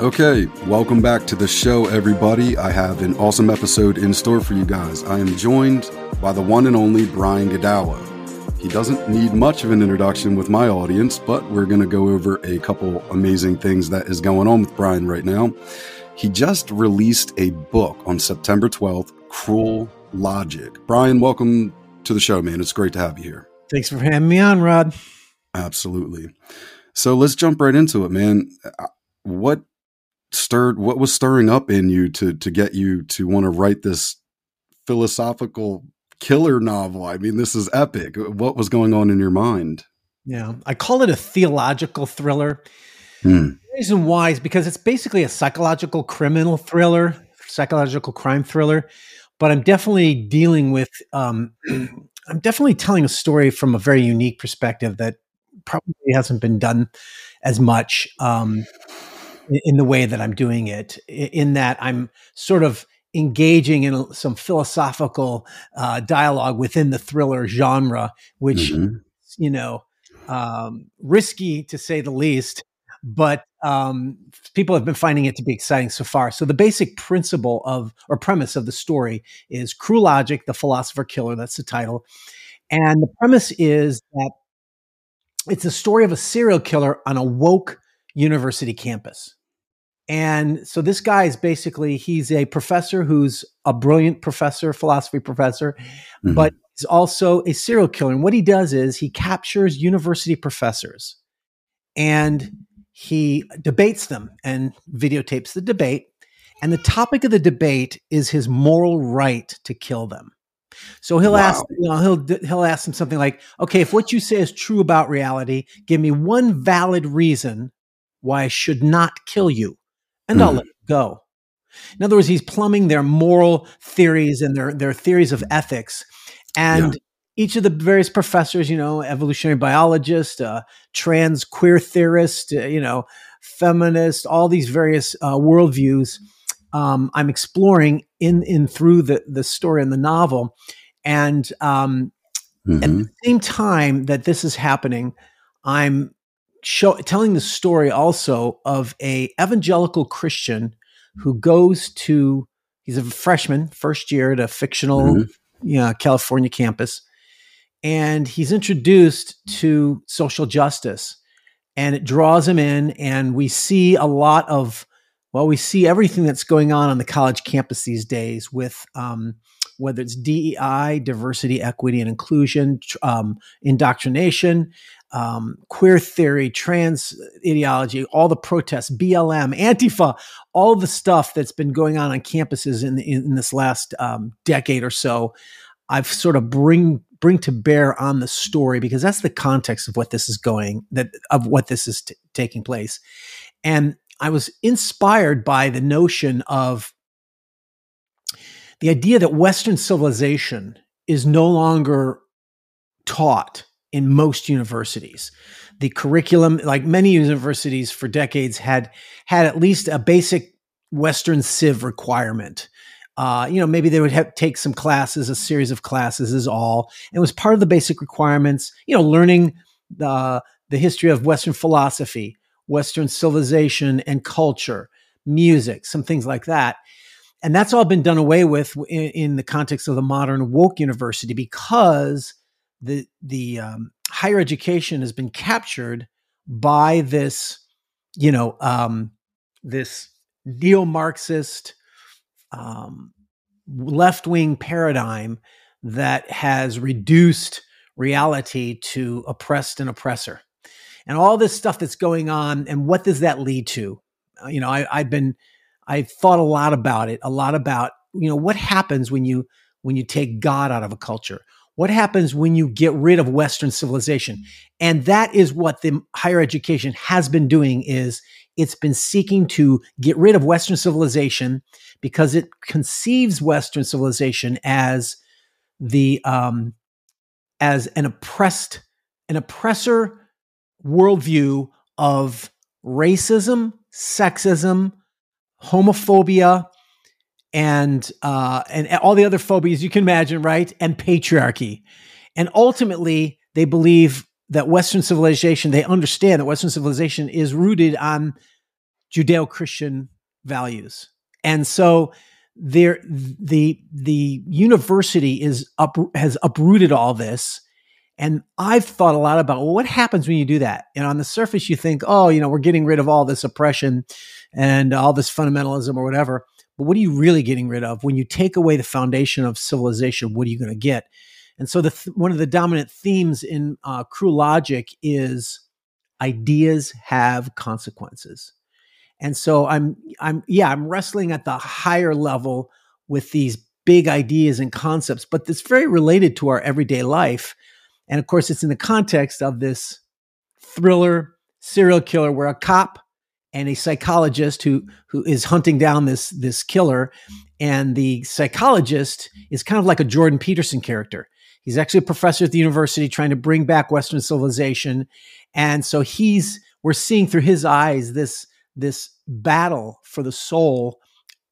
Okay, welcome back to the show, everybody. I have an awesome episode in store for you guys. I am joined by the one and only Brian Godawa. He doesn't need much of an introduction with my audience, but we're going to go over a couple amazing things that is going on with Brian right now. He just released a book on September 12th, Cruel Logic. Brian, welcome to the show, man. It's great to have you here. Thanks for having me on, Rod. Absolutely. So let's jump right into it, man. Uh, what stirred what was stirring up in you to to get you to want to write this philosophical killer novel? I mean this is epic. What was going on in your mind? Yeah i call it a theological thriller. Hmm. the reason why is because it's basically a psychological criminal thriller psychological crime thriller but i'm definitely dealing with um, i'm definitely telling a story from a very unique perspective that probably hasn't been done as much um, in the way that I'm doing it, in that I'm sort of engaging in some philosophical uh, dialogue within the thriller genre, which, mm-hmm. you know, um, risky to say the least, but um, people have been finding it to be exciting so far. So the basic principle of or premise of the story is Cruel Logic, the philosopher killer. That's the title, and the premise is that it's a story of a serial killer on a woke university campus. And so this guy is basically he's a professor who's a brilliant professor, philosophy professor, mm-hmm. but he's also a serial killer. And what he does is he captures university professors and he debates them and videotapes the debate. And the topic of the debate is his moral right to kill them. So he'll wow. ask, you know, he'll he'll ask them something like, "Okay, if what you say is true about reality, give me one valid reason why I should not kill you." And I'll hmm. let it go. In other words, he's plumbing their moral theories and their, their theories of ethics. And yeah. each of the various professors, you know, evolutionary biologist, uh, trans queer theorist, uh, you know, feminist, all these various uh, worldviews, um, I'm exploring in in through the the story in the novel, and um, mm-hmm. at the same time that this is happening, I'm show telling the story also of a evangelical Christian who goes to he's a freshman first year at a fictional mm-hmm. you know, California campus and he's introduced to social justice and it draws him in and we see a lot of well we see everything that's going on on the college campus these days with um, whether it's DEI, diversity, equity, and inclusion, um, indoctrination, um, queer theory, trans ideology, all the protests, BLM, Antifa, all the stuff that's been going on on campuses in, in, in this last um, decade or so, I've sort of bring bring to bear on the story because that's the context of what this is going that of what this is t- taking place, and I was inspired by the notion of the idea that Western civilization is no longer taught in most universities. The curriculum, like many universities for decades, had had at least a basic Western Civ requirement. Uh, you know, maybe they would have take some classes, a series of classes is all. It was part of the basic requirements. You know, learning the the history of Western philosophy, Western civilization and culture, music, some things like that. And that's all been done away with in, in the context of the modern woke university because the the um, higher education has been captured by this, you know, um, this neo-Marxist um, left-wing paradigm that has reduced reality to oppressed and oppressor, and all this stuff that's going on. And what does that lead to? Uh, you know, I, I've been I've thought a lot about it, a lot about you know what happens when you when you take God out of a culture what happens when you get rid of Western civilization? And that is what the higher education has been doing is it's been seeking to get rid of Western civilization because it conceives Western civilization as the um, as an oppressed, an oppressor worldview of racism, sexism, homophobia, and uh, and all the other phobias you can imagine, right? And patriarchy, and ultimately they believe that Western civilization. They understand that Western civilization is rooted on Judeo-Christian values. And so there the the university is up has uprooted all this and I've thought a lot about well, what happens when you do that. And on the surface, you think, oh, you know, we're getting rid of all this oppression and all this fundamentalism or whatever. But what are you really getting rid of when you take away the foundation of civilization? What are you going to get? And so, the th- one of the dominant themes in uh, Cruel Logic is ideas have consequences. And so, I'm, I'm, yeah, I'm wrestling at the higher level with these big ideas and concepts, but it's very related to our everyday life. And of course, it's in the context of this thriller serial killer where a cop and a psychologist who who is hunting down this this killer and the psychologist is kind of like a Jordan Peterson character. He's actually a professor at the university trying to bring back western civilization and so he's we're seeing through his eyes this this battle for the soul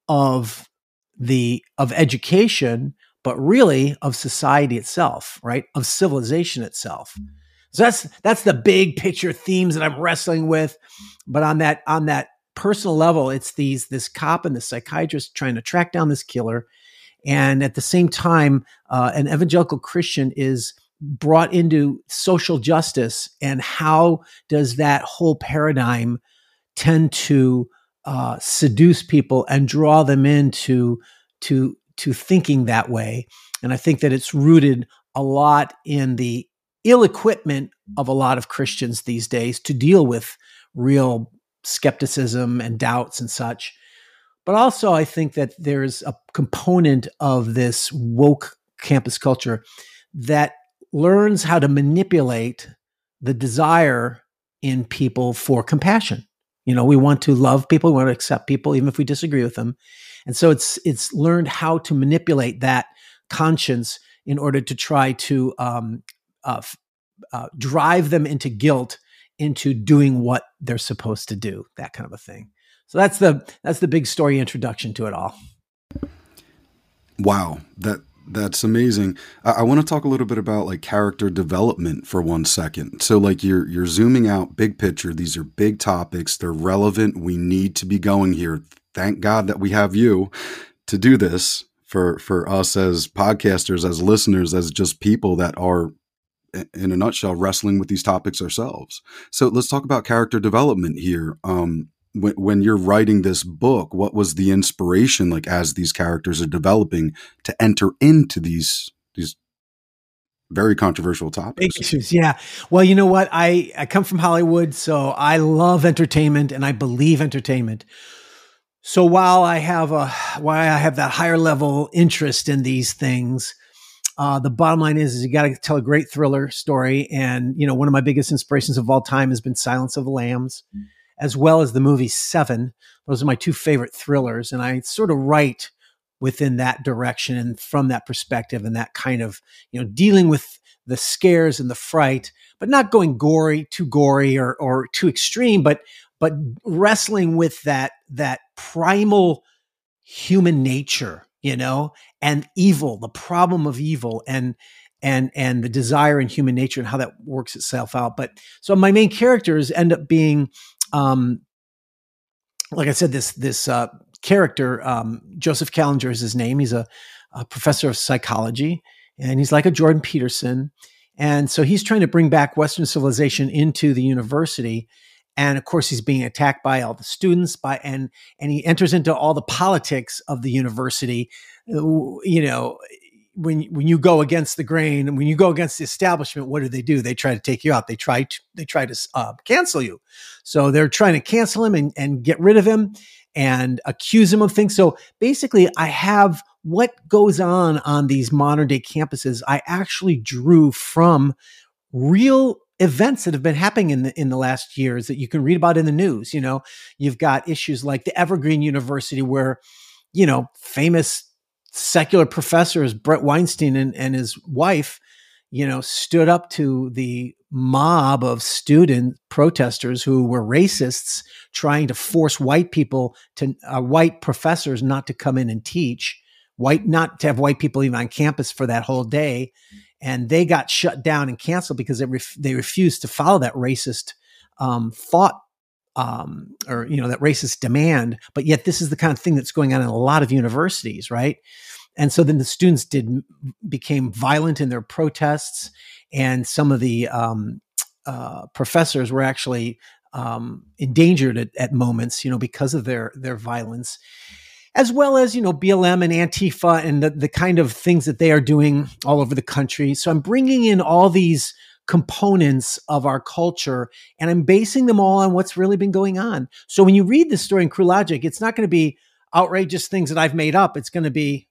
of the of education but really of society itself, right? Of civilization itself. So that's that's the big picture themes that I'm wrestling with. But on that on that personal level, it's these this cop and the psychiatrist trying to track down this killer, and at the same time, uh, an evangelical Christian is brought into social justice, and how does that whole paradigm tend to uh, seduce people and draw them into to to thinking that way, and I think that it's rooted a lot in the ill equipment of a lot of Christians these days to deal with real skepticism and doubts and such. But also, I think that there's a component of this woke campus culture that learns how to manipulate the desire in people for compassion. You know, we want to love people, we want to accept people, even if we disagree with them. And so it's it's learned how to manipulate that conscience in order to try to um, uh, uh, drive them into guilt into doing what they're supposed to do that kind of a thing. So that's the that's the big story introduction to it all. Wow. That that's amazing. I, I want to talk a little bit about like character development for one second. So like you're you're zooming out big picture. These are big topics. They're relevant. We need to be going here. Thank god that we have you to do this for for us as podcasters as listeners as just people that are in a nutshell, wrestling with these topics ourselves. So let's talk about character development here. Um, when, when you're writing this book, what was the inspiration like as these characters are developing to enter into these these very controversial topics. Issues, yeah. Well, you know what? I I come from Hollywood, so I love entertainment and I believe entertainment. So while I have a while I have that higher level interest in these things, uh, the bottom line is, is you got to tell a great thriller story. And, you know, one of my biggest inspirations of all time has been Silence of the Lambs, as well as the movie Seven. Those are my two favorite thrillers. And I sort of write within that direction and from that perspective and that kind of, you know, dealing with the scares and the fright, but not going gory, too gory or, or too extreme, but, but wrestling with that, that primal human nature you know, and evil, the problem of evil and and and the desire in human nature and how that works itself out. But so my main characters end up being um like I said, this this uh character, um, Joseph Kallinger is his name. He's a, a professor of psychology, and he's like a Jordan Peterson. And so he's trying to bring back Western civilization into the university and of course he's being attacked by all the students by and and he enters into all the politics of the university. You know when when you go against the grain and when you go against the establishment what do they do? They try to take you out. They try to they try to uh, cancel you. So they're trying to cancel him and, and get rid of him and accuse him of things. So basically i have what goes on on these modern day campuses i actually drew from real events that have been happening in the in the last years that you can read about in the news. You know, you've got issues like the Evergreen University, where you know famous secular professors Bret Weinstein and, and his wife, you know, stood up to the mob of student protesters who were racists, trying to force white people to uh, white professors not to come in and teach. White, not to have white people even on campus for that whole day and they got shut down and canceled because they ref- they refused to follow that racist um, thought um, or you know that racist demand. But yet this is the kind of thing that's going on in a lot of universities right? And so then the students did became violent in their protests and some of the um, uh, professors were actually um, endangered at, at, moments you know because of their their violence as well as you know blm and antifa and the, the kind of things that they are doing all over the country so i'm bringing in all these components of our culture and I'm basing them all on what's really been going on. So when you read this story in Cruel Logic, it's not going to be outrageous things that I've made up. It's going to be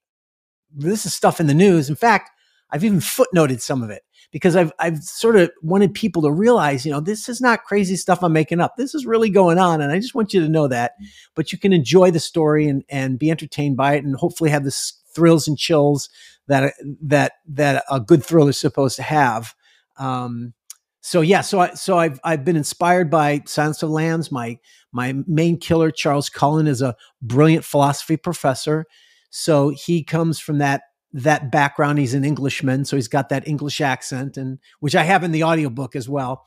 this is stuff in the news. In fact, I've even footnoted some of it because I've I've sort of wanted people to realize, you know, this is not crazy stuff I'm making up. This is really going on, and I just want you to know that. But you can enjoy the story and and be entertained by it, and hopefully have the thrills and chills that that that a good thriller is supposed to have. Um, so yeah, so I so I've I've been inspired by Silence of Lambs. My my main killer, Charles Cullen, is a brilliant philosophy professor. So he comes from that that background. He's an Englishman, so he's got that English accent, and which I have in the audiobook as well.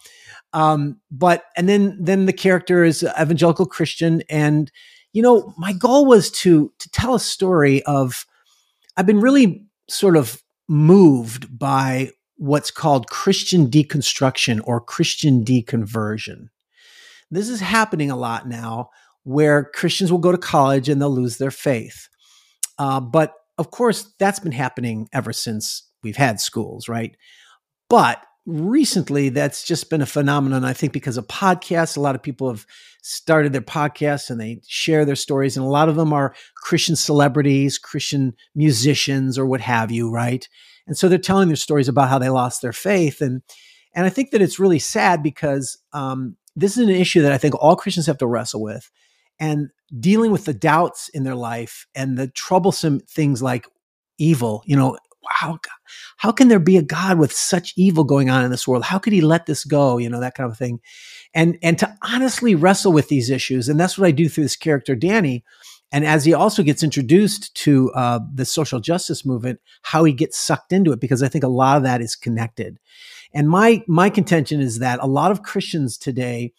Um, but and then then the character is evangelical Christian, and you know my goal was to to tell a story of. I've been really sort of moved by what's called Christian deconstruction or Christian deconversion. This is happening a lot now where Christians will go to college and they'll lose their faith. Uh, but of course, that's been happening ever since we've had schools, right? But recently, that's just been a phenomenon, I think, because of podcasts. A lot of people have started their podcasts and they share their stories, and a lot of them are Christian celebrities, Christian musicians, or what have you, right? And so they're telling their stories about how they lost their faith. And, and I think that it's really sad because um, this is an issue that I think all Christians have to wrestle with. And dealing with the doubts in their life and the troublesome things like evil, you know, how, how can there be a God with such evil going on in this world? How could he let this go? You know, that kind of thing. And, and to honestly wrestle with these issues. And that's what I do through this character, Danny, and as he also gets introduced to uh, the social justice movement, how he gets sucked into it, because I think a lot of that is connected. And my my contention is that a lot of Christians today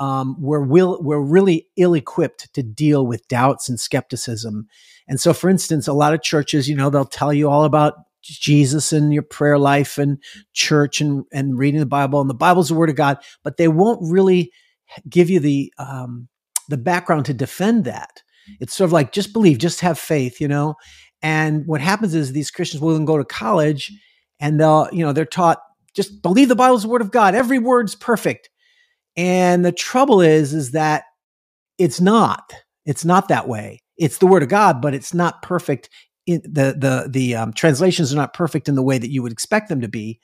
um, were will were really ill equipped to deal with doubts and skepticism. And so, for instance, a lot of churches, you know, they'll tell you all about Jesus and your prayer life and church and and reading the Bible, and the Bible's the Word of God, but they won't really give you the um, the background to defend that. It's sort of like just believe, just have faith, you know. And what happens is these Christians will then go to college and they'll, you know, they're taught just believe the Bible's the word of God. Every word's perfect. And the trouble is, is that it's not. It's not that way. It's the word of God, but it's not perfect. In the the the um, translations are not perfect in the way that you would expect them to be.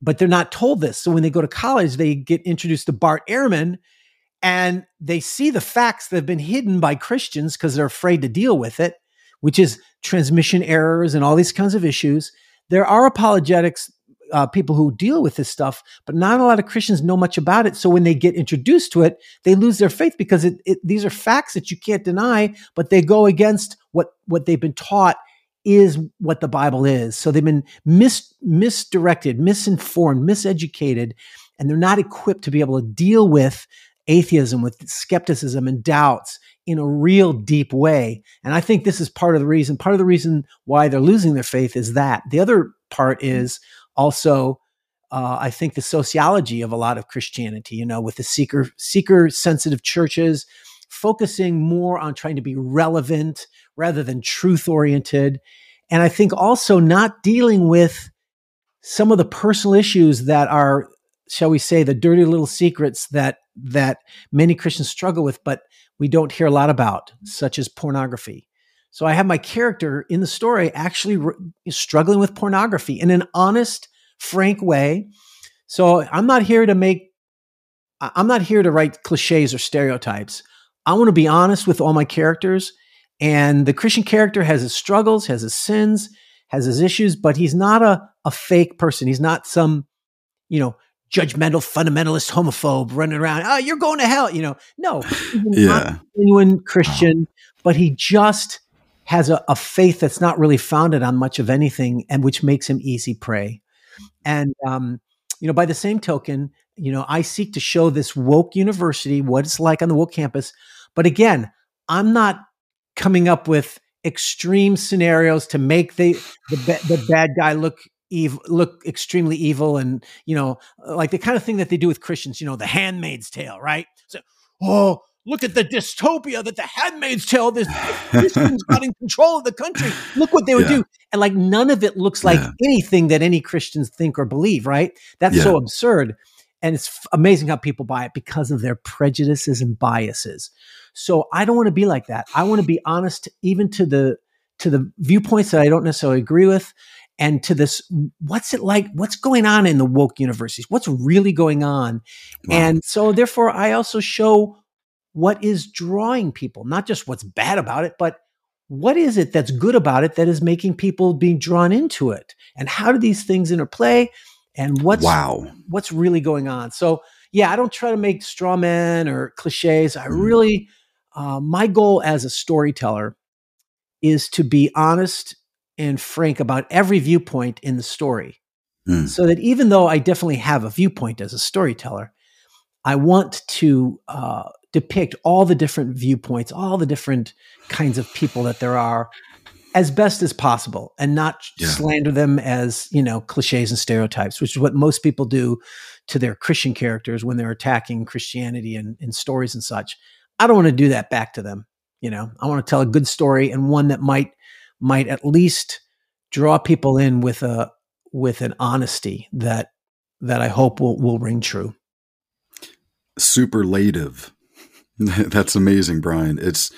But they're not told this. So when they go to college, they get introduced to Bart Ehrman, and they see the facts that have been hidden by Christians because they're afraid to deal with it, which is transmission errors and all these kinds of issues. There are apologetics uh, people who deal with this stuff, but not a lot of Christians know much about it. So when they get introduced to it, they lose their faith because it, it, these are facts that you can't deny, but they go against what what they've been taught is what the Bible is. So they've been mis- misdirected, misinformed, miseducated, and they're not equipped to be able to deal with atheism, with skepticism and doubts in a real deep way. And I think this is part of the reason, part of the reason why they're losing their faith is that. The other part is also, uh, I think, the sociology of a lot of Christianity, you know, with the seeker, seeker sensitive churches focusing more on trying to be relevant rather than truth oriented. And I think also not dealing with some of the personal issues that are shall we say, the dirty little secrets that that many Christians struggle with, but we don't hear a lot about, such as pornography. So I have my character in the story actually re- struggling with pornography in an honest, frank way. So I'm not here to make, I'm not here to write cliches or stereotypes. I want to be honest with all my characters. And the Christian character has his struggles, has his sins, has his issues, but he's not a, a fake person. He's not some, you know, judgmental fundamentalist homophobe running around oh you're going to hell you know no yeah genuine christian but he just has a, a, faith that's not really founded on much of anything and which makes him easy prey and um, you know by the same token you know, I seek to show this woke university what it's like on the woke campus. But again, I'm not coming up with extreme scenarios to make the the, the bad guy look evil, look extremely evil, and you know, like the kind of thing that they do with Christians. You know, the Handmaid's Tale, right? So, oh, look at the dystopia that the Handmaid's Tale. This Christians got in control of the country. Look what they would yeah. do, and like none of it looks like yeah. anything that any Christians think or believe. Right? That's yeah. so absurd. And it's amazing how people buy it because of their prejudices and biases. So I don't want to be like that. I want to be honest, even to the to the viewpoints that I don't necessarily agree with, and to this what's it like what's going on in the woke universities what's really going on wow. and so therefore i also show what is drawing people not just what's bad about it but what is it that's good about it that is making people being drawn into it and how do these things interplay and what's wow what's really going on so yeah i don't try to make straw men or cliches i mm. really uh, my goal as a storyteller is to be honest and frank about every viewpoint in the story. Mm. So that even though I definitely have a viewpoint as a storyteller, I want to uh, depict all the different viewpoints, all the different kinds of people that there are as best as possible and not yeah. slander them as, you know, cliches and stereotypes, which is what most people do to their Christian characters when they're attacking Christianity and, and stories and such. I don't want to do that back to them. You know, I want to tell a good story and one that might might at least draw people in with a with an honesty that that I hope will will ring true. Superlative. That's amazing, Brian. It's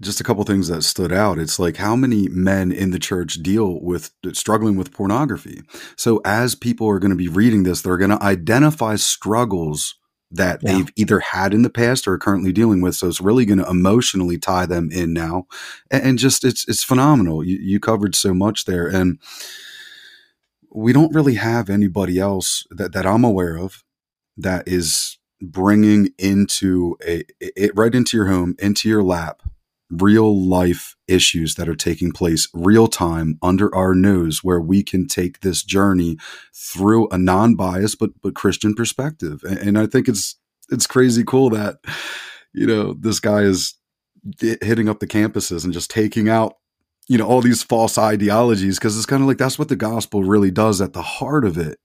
just a couple things that stood out. It's like how many men in the church deal with struggling with pornography. So as people are going to be reading this, they're going to identify struggles that yeah. they've either had in the past or are currently dealing with. So it's really going to emotionally tie them in now, and, and just it's it's phenomenal. You, you covered so much there, and we don't really have anybody else that that I'm aware of that is bringing into a it right into your home, into your lap, real life issues that are taking place real time under our nose where we can take this journey through a non-biased but but Christian perspective. And, and I think it's it's crazy cool that you know this guy is hitting up the campuses and just taking out you know all these false ideologies because it's kind of like that's what the gospel really does at the heart of it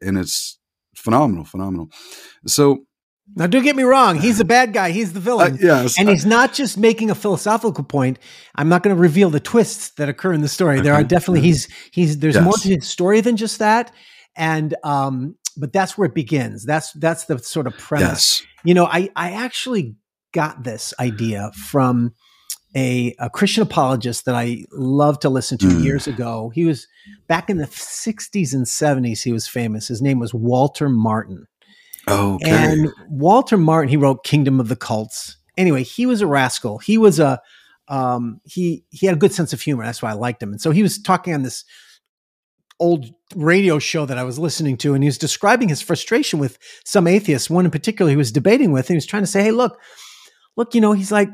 and it's phenomenal phenomenal so now, don't get me wrong. He's a bad guy. He's the villain. Uh, yes. And he's not just making a philosophical point. I'm not going to reveal the twists that occur in the story. There are definitely, he's, he's, there's yes. more to his story than just that. And, um, but that's where it begins. That's, that's the sort of premise. Yes. You know, I, I actually got this idea from a, a Christian apologist that I loved to listen to mm. years ago. He was back in the 60s and 70s. He was famous. His name was Walter Martin Okay. And Walter Martin, he wrote Kingdom of the Cults. Anyway, he was a rascal. He was a um, he he had a good sense of humor. That's why I liked him. And so he was talking on this old radio show that I was listening to, and he was describing his frustration with some atheists. One in particular, he was debating with, and he was trying to say, "Hey, look, look, you know, he's like,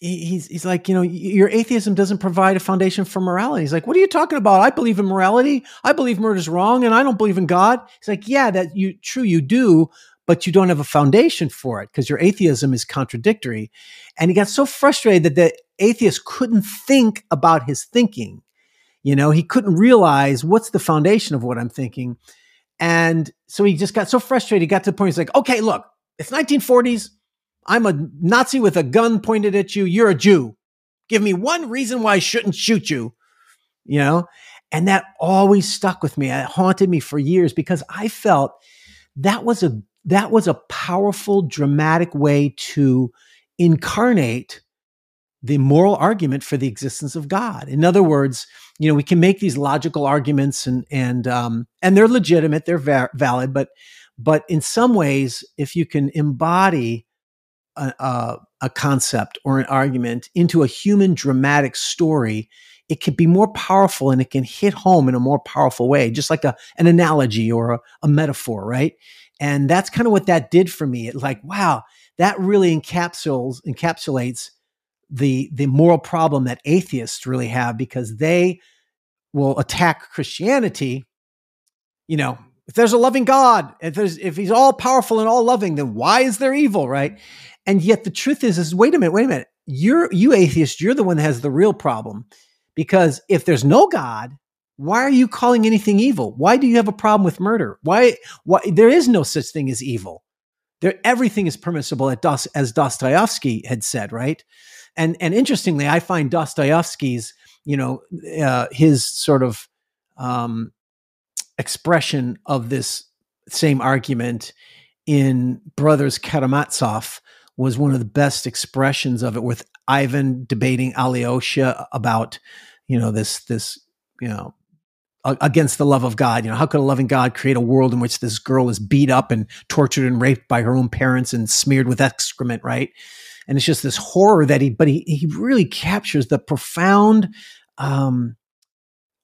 he's he's like, you know, your atheism doesn't provide a foundation for morality. He's like, what are you talking about? I believe in morality. I believe murder's wrong, and I don't believe in God. He's like, yeah, that you true, you do, but you don't have a foundation for it because your atheism is contradictory. And he got so frustrated that the atheist couldn't think about his thinking. You know, he couldn't realize what's the foundation of what I'm thinking. And so he just got so frustrated. He got to the point, he's like, okay, look, it's 1940s. I'm a Nazi with a gun pointed at you. You're a Jew. Give me one reason why I shouldn't shoot you. You know? And that always stuck with me. It haunted me for years because I felt that was a that was a powerful, dramatic way to incarnate the moral argument for the existence of God. In other words, you know, we can make these logical arguments and and um, and they're legitimate, they're va- valid, but but in some ways, if you can embody a, a, concept or an argument into a human dramatic story, it can be more powerful and it can hit home in a more powerful way, just like a, an analogy or a, a metaphor, right? And that's kind of what that did for me. It like, wow, that really encapsulates encapsulates the the moral problem that atheists really have because they will attack Christianity, you know, if there's a loving God, if there's if he's all powerful and all loving, then why is there evil, right? And yet the truth is, is wait a minute, wait a minute. You're you atheist, you're the one that has the real problem. Because if there's no God, why are you calling anything evil? Why do you have a problem with murder? Why why there is no such thing as evil. There everything is permissible as Dostoevsky had said, right? And and interestingly, I find Dostoevsky's, you know, uh, his sort of um, expression of this same argument in Brothers Karamazov was one of the best expressions of it with Ivan debating Alyosha about, you know, this, this, you know, against the love of God. You know, how could a loving God create a world in which this girl is beat up and tortured and raped by her own parents and smeared with excrement, right? And it's just this horror that he, but he, he really captures the profound, um,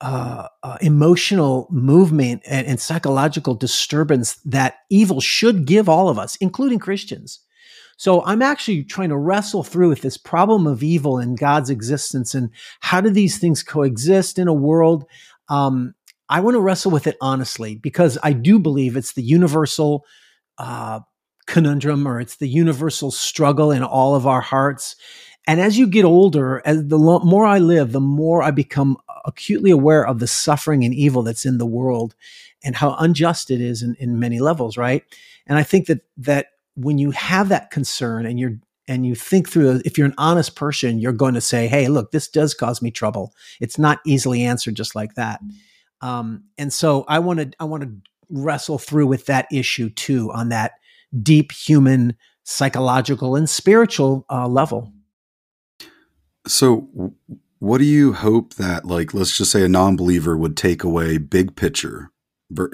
uh, uh, emotional movement and, and psychological disturbance that evil should give all of us, including Christians. So I'm actually trying to wrestle through with this problem of evil and God's existence and how do these things coexist in a world. Um, I want to wrestle with it honestly because I do believe it's the universal uh, conundrum or it's the universal struggle in all of our hearts. And as you get older, as the more I live, the more I become acutely aware of the suffering and evil that's in the world and how unjust it is in, in many levels, right? And I think that that when you have that concern and you're and you think through if you're an honest person, you're going to say, "Hey, look, this does cause me trouble. It's not easily answered just like that." Um, and so I want to I want to wrestle through with that issue too on that deep human, psychological, and spiritual uh, level. So, what do you hope that, like, let's just say a non-believer would take away big picture,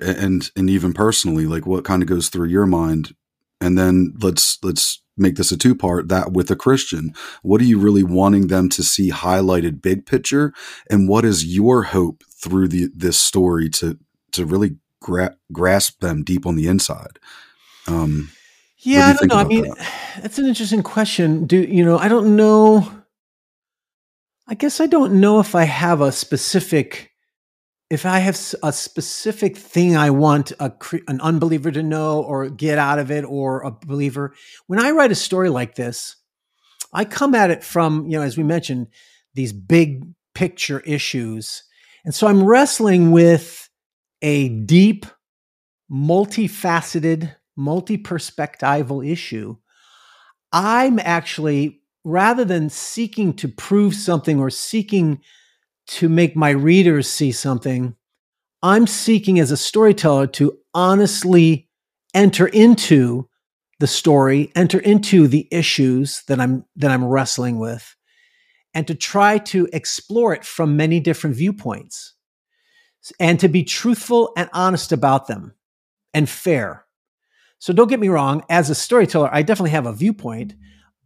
and and even personally, like, what kind of goes through your mind? And then let's let's make this a two part. That with a Christian, what are you really wanting them to see highlighted big picture, and what is your hope through the this story to to really gra- grasp them deep on the inside? Um, yeah, do I don't know. I mean, that? that's an interesting question. Do you know? I don't know I guess I don't know if I have a specific, if I have a specific thing I want a, an unbeliever to know or get out of it or a believer. When I write a story like this, I come at it from, you know, as we mentioned, these big picture issues. And so I'm wrestling with a deep, multifaceted, multi perspectival issue. I'm actually rather than seeking to prove something or seeking to make my readers see something, I'm seeking as a storyteller to honestly enter into the story, enter into the issues that I'm that I'm wrestling with and to try to explore it from many different viewpoints and to be truthful and honest about them and fair. So don't get me wrong, as a storyteller, I definitely have a viewpoint,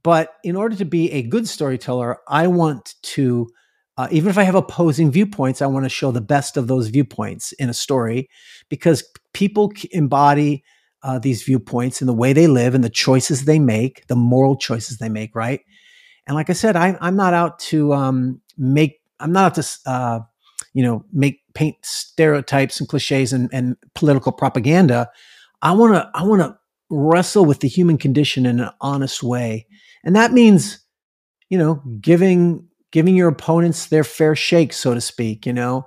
but in order to be a good storyteller, I want to, uh, even if I have opposing viewpoints, I want to show the best of those viewpoints in a story because people embody uh, these viewpoints in the way they live and the choices they make, the moral choices they make, right? And like I said, I, am not out to um, make, I'm not out to, uh, you know, make paint stereotypes and cliches and, and political propaganda. I want to, I want to wrestle with the human condition in an honest way and that means, you know, giving giving your opponents their fair shake, so to speak, you know,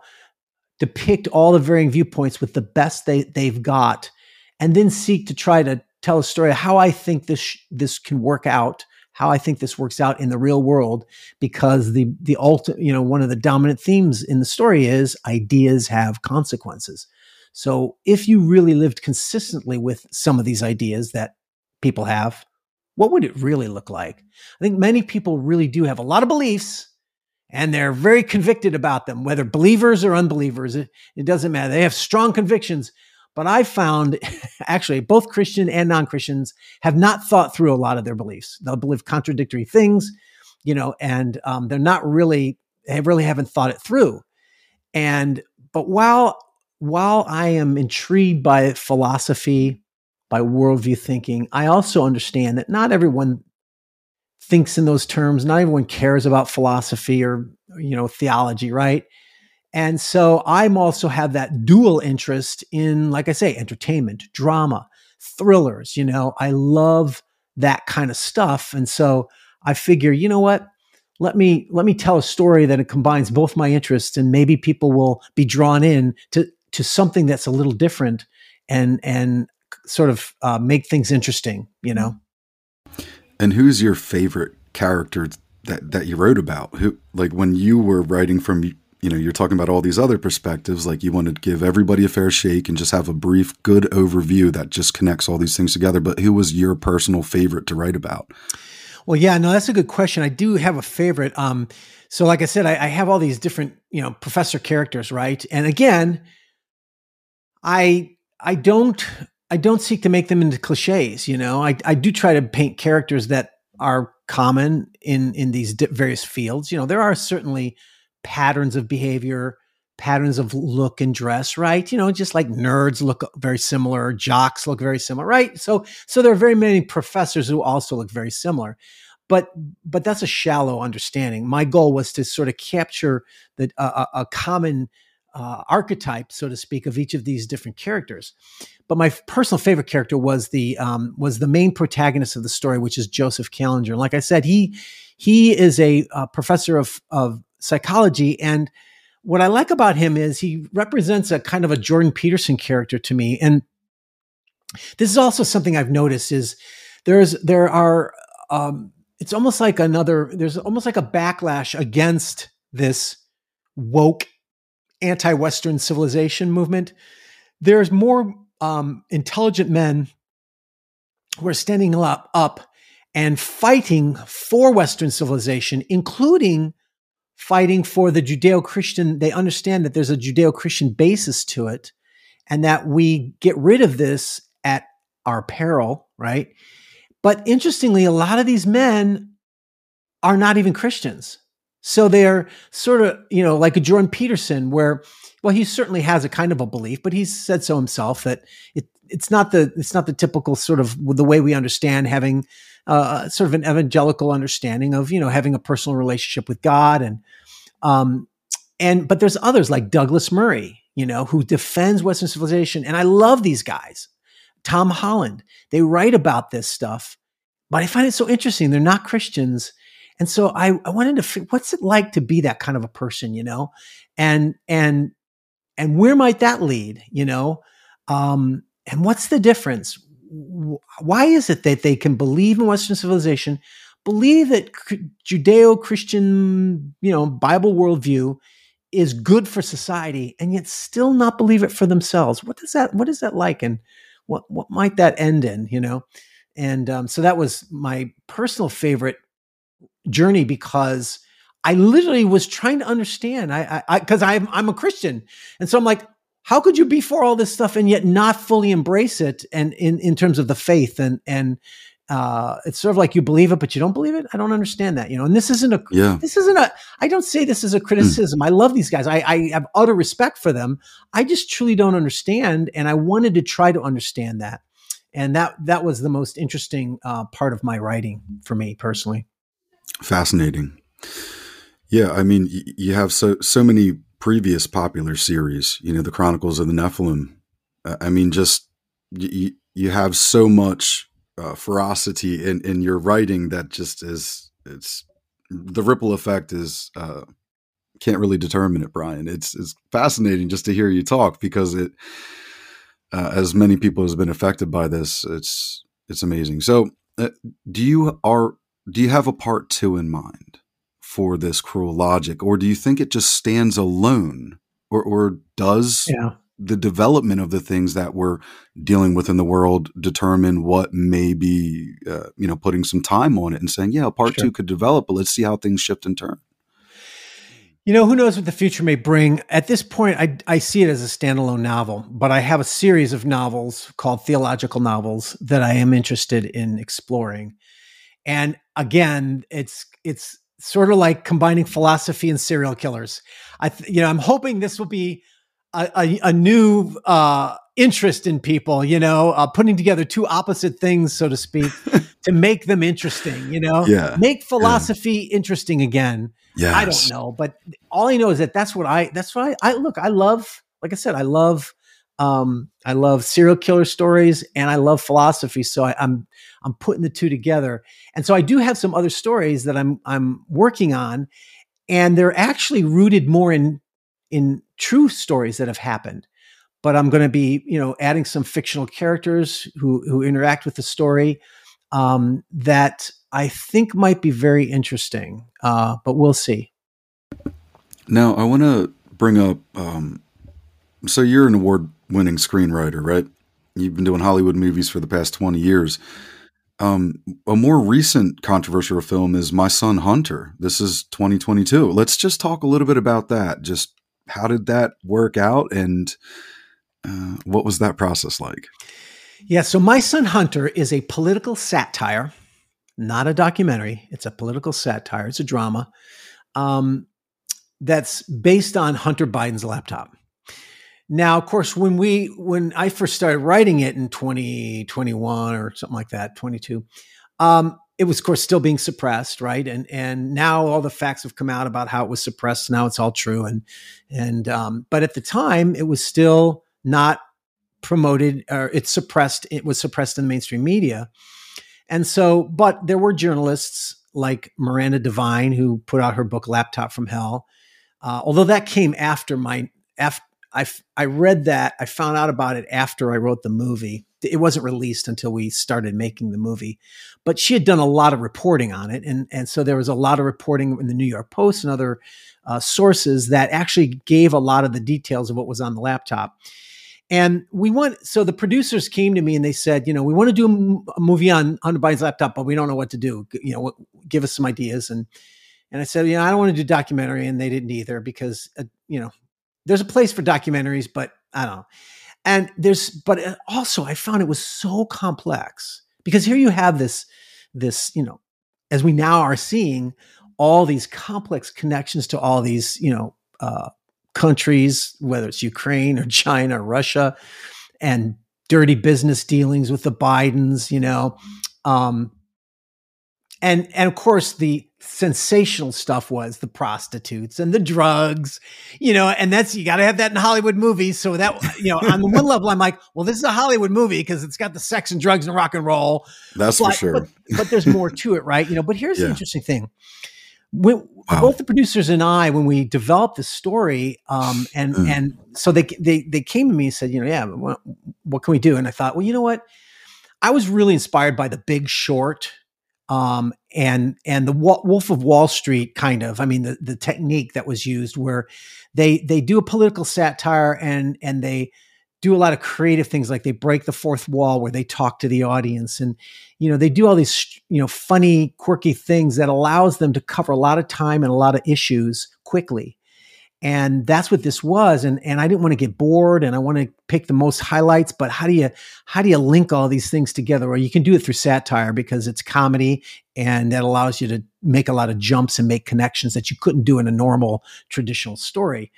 depict all the varying viewpoints with the best they, they've got, and then seek to try to tell a story of how I think this this can work out, how I think this works out in the real world, because the the ultimate, you know, one of the dominant themes in the story is ideas have consequences. So if you really lived consistently with some of these ideas that people have, what would it really look like? I think many people really do have a lot of beliefs and they're very convicted about them, whether believers or unbelievers. It, it doesn't matter. They have strong convictions. But I found actually both Christian and non Christians have not thought through a lot of their beliefs. They'll believe contradictory things, you know, and um, they're not really, they really haven't thought it through. And, but while, while I am intrigued by philosophy by worldview thinking, I also understand that not everyone thinks in those terms. Not everyone cares about philosophy or, you know, theology, right? And so I'm also have that dual interest in, like I say, entertainment, drama, thrillers. You know, I love that kind of stuff. And so I figure, you know what? Let me let me tell a story that it combines both my interests, and maybe people will be drawn in to to something that's a little different, and and sort of uh, make things interesting. You know. And who's your favorite character that that you wrote about? Who like when you were writing from you know you're talking about all these other perspectives like you want to give everybody a fair shake and just have a brief good overview that just connects all these things together. But who was your personal favorite to write about? Well yeah no that's a good question. I do have a favorite. Um so like i said I, I have all these different you know professor characters right? And again i i don't i don't seek to make them into cliches you know i, I do try to paint characters that are common in in these various fields you know there are certainly patterns of behavior, patterns of look and dress, right? You know, just like nerds look very similar, jocks look very similar, right? So so there are very many professors who also look very similar. But but that's a shallow understanding. My goal was to sort of capture the uh, a common uh, archetype, so to speak, of each of these different characters. But my personal favorite character was the um, was the main protagonist of the story, which is Joseph Kallinger. And like I said, he he is a, a professor of of psychology. And what I like about him is he represents a kind of a Jordan Peterson character to me. And this is also something I've noticed is there's there are um, it's almost like another there's almost like a backlash against this woke anti-Western civilization movement. There's more um, intelligent men who are standing up, up and fighting for Western civilization, including fighting for the Judeo Christian, they understand that there's a Judeo Christian basis to it and that we get rid of this at our peril, right? But interestingly, a lot of these men are not even Christians. So they're sort of, you know, like a Jordan Peterson, where, well, he certainly has a kind of a belief, but he's said so himself that it, it's not the it's not the typical sort of the way we understand having uh, sort of an evangelical understanding of you know having a personal relationship with God and um, and but there's others like Douglas Murray, you know, who defends Western civilization, and I love these guys. Tom Holland, they write about this stuff, but I find it so interesting. They're not Christians, and so I, I wanted to what's it like to be that kind of a person, you know, and and and where might that lead, you know, um, and what's the difference? why is it that they can believe in Western civilization, believe that Judeo Christian, you know, Bible worldview is good for society, and yet still not believe it for themselves? What does that What is that like, and what what might that end in? You know, and um, so that was my personal favorite journey because I literally was trying to understand. I because I'm I'm a Christian, and so I'm like, how could you be for all this stuff and yet not fully embrace it and in, in terms of the faith? And and uh, it's sort of like you believe it but you don't believe it? I don't understand that you know? And this isn't a yeah. this isn't a i don't say this is a criticism. Mm. i love these guys. I, I have utter respect for them. I just truly don't understand and i wanted to try to understand that. And that that was the most interesting uh, part of my writing for me personally fascinating yeah i mean y- you have so so many previous popular series, you know, the Chronicles of the Nephilim. I mean, just you, you have so much uh, ferocity in, in your writing that just is, it's the ripple effect is, uh, can't really determine it, Brian. It's, it's fascinating just to hear you talk because it, uh, as many people has been affected by this, it's, it's amazing. So, uh, do you are, do you have a part two in mind? for this cruel logic, or do you think it just stands alone, or or does yeah. the development of the things that we're dealing with in the world determine what may be, uh, you know, putting some time on it and saying, yeah, part sure. two could develop, but let's see how things shift and turn. You know, who knows what the future may bring. At this point, I, I see it as a standalone novel, but I have a series of novels called theological novels that I am interested in exploring. And again, it's it's sort of like combining philosophy and serial killers. I, th- you know, I'm hoping this will be a, a, a new uh, interest in people. You know, uh, putting together two opposite things, so to speak, to make them interesting. You know, yeah, make philosophy yeah. interesting again. Yeah, I don't know, but all I know is that that's what I that's what I, I look. I love, like I said, I love um, I love serial killer stories and I love philosophy. So I, I'm I'm putting the two together. And so I do have some other stories that I'm I'm working on, and they're actually rooted more in in true stories that have happened. But I'm going to be, you know, adding some fictional characters who who interact with the story um, that I think might be very interesting. Uh, but we'll see. Now I want to bring up. Um, so you're an award-winning screenwriter, right? You've been doing Hollywood movies for the past 20 years. Um, a more recent controversial film is My Son Hunter. This is 2022. Let's just talk a little bit about that. Just how did that work out and uh, what was that process like? Yeah, so My Son Hunter is a political satire, not a documentary. It's a political satire, it's a drama um, that's based on Hunter Biden's laptop. Now, of course, when we when I first started writing it in 2021 or something like that, 22, um, it was of course still being suppressed, right? And and now all the facts have come out about how it was suppressed. Now it's all true, and and um, but at the time it was still not promoted or it's suppressed. It was suppressed in the mainstream media, and so but there were journalists like Miranda Devine who put out her book Laptop from Hell. Uh, although that came after my after I, I read that. I found out about it after I wrote the movie. It wasn't released until we started making the movie, but she had done a lot of reporting on it, and and so there was a lot of reporting in the New York Post and other uh, sources that actually gave a lot of the details of what was on the laptop. And we want so the producers came to me and they said, you know, we want to do a movie on Hunter Biden's laptop, but we don't know what to do. You know, give us some ideas. And and I said, you know, I don't want to do documentary, and they didn't either because uh, you know there's a place for documentaries, but I don't know. And there's, but uh, also I found it was so complex because here you have this, this, you know, as we now are seeing all these complex connections to all these, you know, uh, countries, whether it's Ukraine or China or Russia, and dirty business dealings with the Bidens, you know, um, and and of course the sensational stuff was the prostitutes and the drugs, you know, and that's you got to have that in Hollywood movies. So that you know, on the one level, I'm like, well, this is a Hollywood movie because it's got the sex and drugs and rock and roll. That's but, for sure. But, but, there's more to it, right? You know, but here's yeah. the interesting thing. When, wow. both the producers and I, when we developed the story, um, and mm. and so they they they came to me and said, you know, yeah, what, what can we do? And I thought, well, you know what, I was really inspired by The Big Short um, and and the Wolf of Wall Street kind of. I mean, the the technique that was used where they they do a political satire and and they do a lot of creative things like they break the fourth wall where they talk to the audience and you know they do all these you know funny quirky things that allows them to cover a lot of time and a lot of issues quickly and that's what this was and and I didn't want to get bored and I want to pick the most highlights but how do you how do you link all these things together? Well you can do it through satire because it's comedy and that allows you to make a lot of jumps and make connections that you couldn't do in a normal traditional story.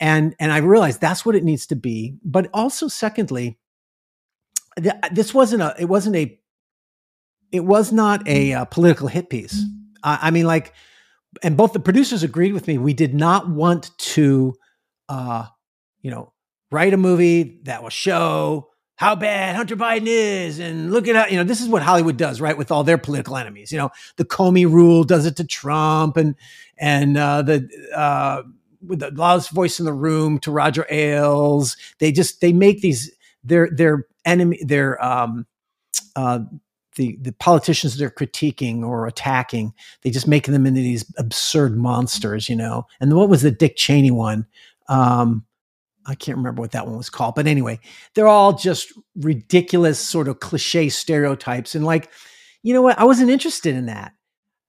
And and I realized that's what it needs to be. But also secondly th- this wasn't a it wasn't a it was not a, a uh, political hit piece. I, I mean like and both the producers agreed with me. We did not want to, uh, you know, write a movie that will show how bad Hunter Biden is, and look at how you know this is what Hollywood does, right? With all their political enemies, you know, the Comey rule does it to Trump, and and uh, the uh, with the loudest voice in the room to Roger Ailes. They just they make these their their enemy their um, uh, the the politicians they're critiquing or attacking, they just make them into these absurd monsters, you know. And what was the Dick Cheney one? Um, I can't remember what that one was called, but anyway, they're all just ridiculous sort of cliche stereotypes. And like, you know what? I wasn't interested in that,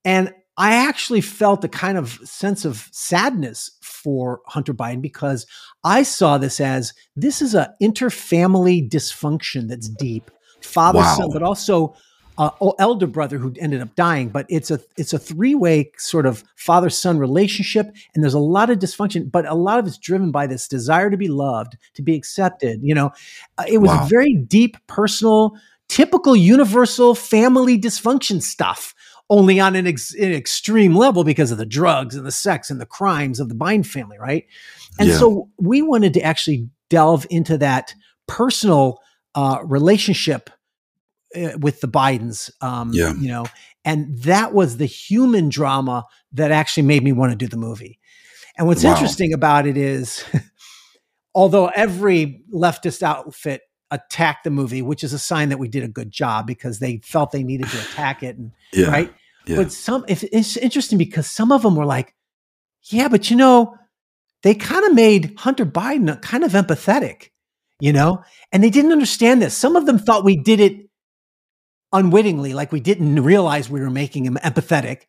and I actually felt a kind of sense of sadness for Hunter Biden because I saw this as this is a interfamily dysfunction that's deep, father wow. son, but also uh, elder brother who ended up dying. But it's a it's a three way sort of father son relationship, and there's a lot of dysfunction. But a lot of it's driven by this desire to be loved, to be accepted. You know, uh, it was wow. very deep, personal, typical, universal family dysfunction stuff. only on an, ex- an, extreme level because of the drugs and the sex and the crimes of the Biden family, right? And yeah. so we wanted to actually delve into that personal uh, relationship with the Bidens, um, yeah. you know, and that was the human drama that actually made me want to do the movie. And what's wow. interesting about it is, although every leftist outfit attacked the movie, which is a sign that we did a good job because they felt they needed to attack it, and yeah. right. Yeah. But some, if, it's interesting because some of them were like, "Yeah, but you know, they kind of made Hunter Biden kind of empathetic, you know, and they didn't understand this. Some of them thought we did it unwittingly, like we didn't realize we were making him empathetic,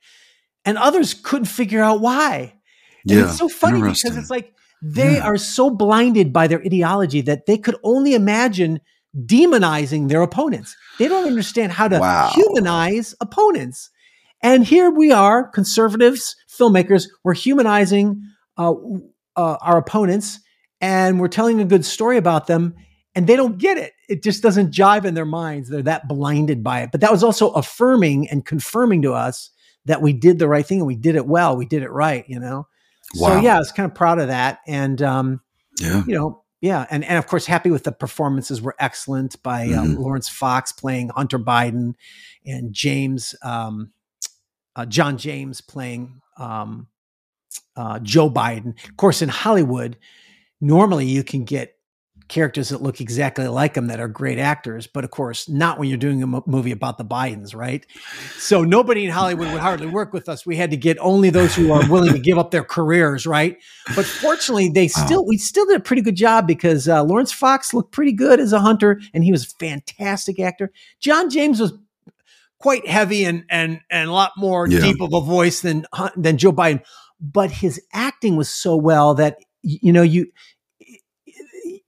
and others couldn't figure out why. And yeah, it's so funny because it's like they yeah. are so blinded by their ideology that they could only imagine demonizing their opponents. They don't understand how to wow. humanize opponents. And here we are, conservatives, filmmakers, we're humanizing uh, uh, our opponents and we're telling a good story about them and they don't get it. It just doesn't jive in their minds. They're that blinded by it. But that was also affirming and confirming to us that we did the right thing and we did it well. We did it right, you know? Wow. So yeah, I was kind of proud of that. And, um, yeah, you know, yeah. And, and of course, happy with the performances were excellent by um, mm-hmm. um, Laurence Fox playing Hunter Biden and James, um, uh, John James playing, um, uh, Joe Biden. Of course, in Hollywood, normally you can get characters that look exactly like them that are great actors, but of course, not when you're doing a movie about the Bidens, right? So nobody in Hollywood would hardly work with us. We had to get only those who are willing to give up their careers, right? But fortunately, they still we still did a pretty good job because uh, Laurence Fox looked pretty good as a hunter, and he was a fantastic actor. John James was quite heavy and and and a lot more yeah. deep of a voice than than Joe Biden, but his acting was so well that you know you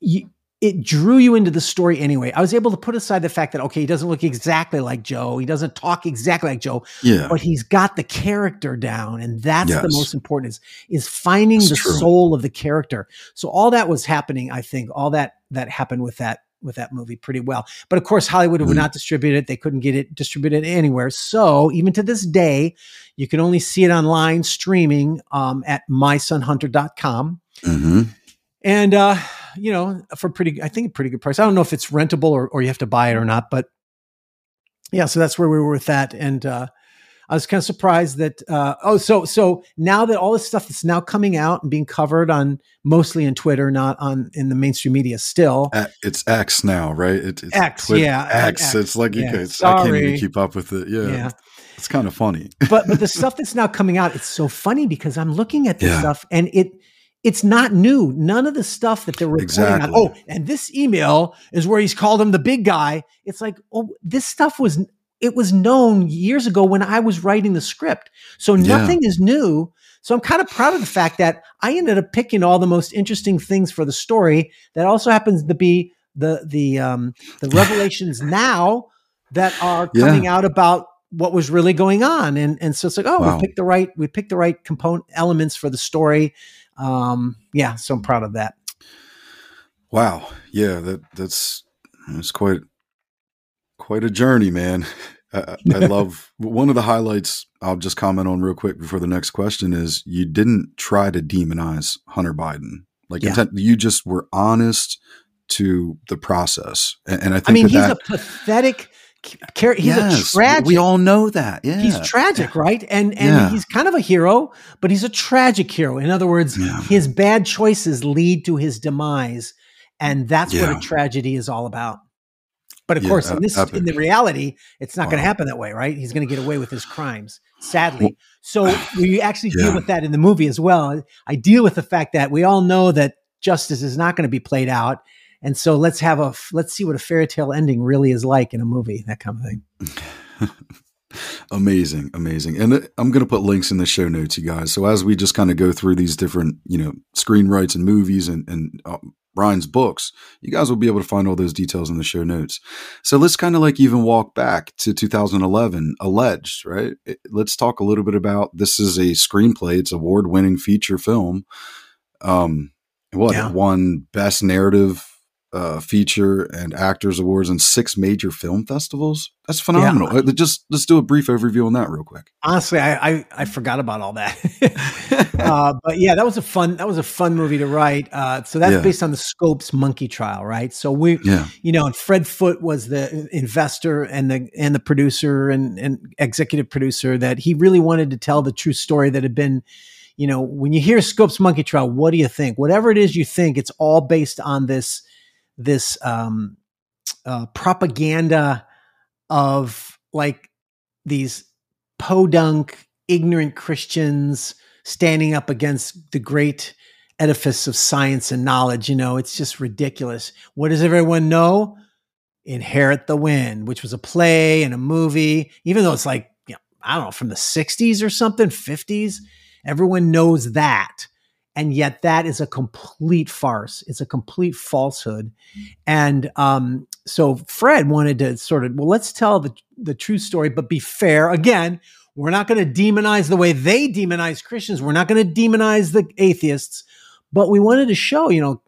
you, it drew you into the story anyway. I was able to put aside the fact that okay, he doesn't look exactly like Joe, he doesn't talk exactly like Joe, yeah. but he's got the character down, and that's yes. the most important is is finding the true. soul of the character. So all that was happening, I think, all that that happened with that with that movie pretty well. But of course, Hollywood mm. would not distribute it; they couldn't get it distributed anywhere. So even to this day, you can only see it online streaming um, at mysonhunter.com. Mm-hmm. And uh, you know, for pretty, I think a pretty good price. I don't know if it's rentable or, or you have to buy it or not, but yeah, so that's where we were with that. And, uh, I was kind of surprised that uh, oh so so now that all this stuff that's now coming out and being covered on mostly in Twitter, not on in the mainstream media still. It's X now, right? It, it's X, Twitter, yeah, X. X. It's like yeah, it's, I can't even keep up with it. Yeah, yeah. it's kind of funny. but but the stuff that's now coming out, it's so funny because I'm looking at this yeah. stuff and it it's not new. None of the stuff that they're reporting exactly. on. Oh, and this email is where he's called him the big guy. It's like, oh, this stuff was it was known years ago when I was writing the script. So nothing yeah. is new. So I'm kind of proud of the fact that I ended up picking all the most interesting things for the story. That also happens to be the the um, the revelations now that are coming yeah. out about what was really going on. And and so it's like, oh, wow. we picked the right we picked the right component elements for the story um, yeah, so I'm proud of that. Wow. Yeah, that that's that's quite quite a journey, man. I, I love one of the highlights. I'll just comment on real quick before the next question is you didn't try to demonize Hunter Biden. Like yeah. intent, you just were honest to the process, and, and I think I mean that he's that, a pathetic he's yes, a tragic. We all know that. Yeah, he's tragic, right? And and yeah. he's kind of a hero, but he's a tragic hero. In other words, yeah. his bad choices lead to his demise, and that's yeah. what a tragedy is all about. But of course, in this in the reality, it's not wow. going to happen that way, right? He's going to get away with his crimes, sadly. So we actually deal with that in the movie as well. I deal with the fact that we all know that justice is not going to be played out and so let's have a let's see what a fairy tale ending really is like in a movie, that kind of thing. amazing, amazing. And uh, I'm going to put links in the show notes, you guys. So as we just kind of go through these different, you know, screenwrites and movies and and uh, Brian's books, you guys will be able to find all those details in the show notes. So let's kind of like even walk back to 2011, Alleged, right? Let's talk a little bit about this is a screenplay, it's award winning feature film. Um, what yeah. won best narrative uh, feature and actors awards and six major film festivals. That's phenomenal. Yeah. Uh, just let's do a brief overview on that real quick. Honestly, I I, I forgot about all that. uh, but yeah, that was a fun that was a fun movie to write. Uh, so that's yeah. based on the Scopes monkey trial, right? So we, yeah. you know, and Fred Foote was the investor and the and the producer and and executive producer that he really wanted to tell the true story that had been you know, when you hear Scopes Monkey Trial, what do you think? Whatever it is you think, it's all based on this this um, uh, propaganda of like these podunk, ignorant Christians standing up against the great edifice of science and knowledge. You know, it's just ridiculous. What does everyone know? Inherit the Wind, which was a play and a movie, even though it's like, you know, I don't know, from the 60s or something, 50s. Everyone knows that. And yet that is a complete farce. It's a complete falsehood. And um, so Fred wanted to sort of, well, let's tell the, the true story, but be fair. Again, we're not going to demonize the way they demonize Christians. We're not going to demonize the atheists, but we wanted to show, you know,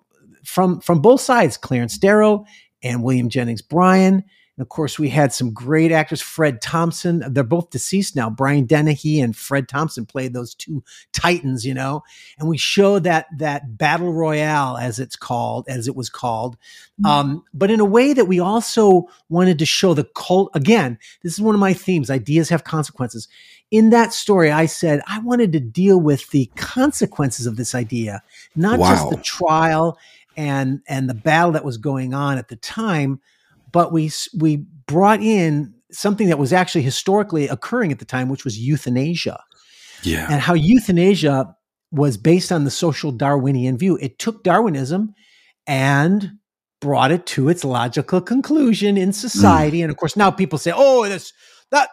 from from both sides, Clarence Darrow and William Jennings Bryan, of course, we had some great actors. Fred Thompson, they're both deceased now. Brian Dennehy and Fred Thompson played those two titans, you know. And we show that that battle royale, as it's called, as it was called, mm-hmm. um, but in a way that we also wanted to show the cult. Again, this is one of my themes: ideas have consequences. In that story, I said I wanted to deal with the consequences of this idea, not wow. just the trial and and the battle that was going on at the time but we we brought in something that was actually historically occurring at the time, which was euthanasia. Yeah. And how euthanasia was based on the social Darwinian view. It took Darwinism and brought it to its logical conclusion in society. Mm. And of course, now people say, "Oh, this that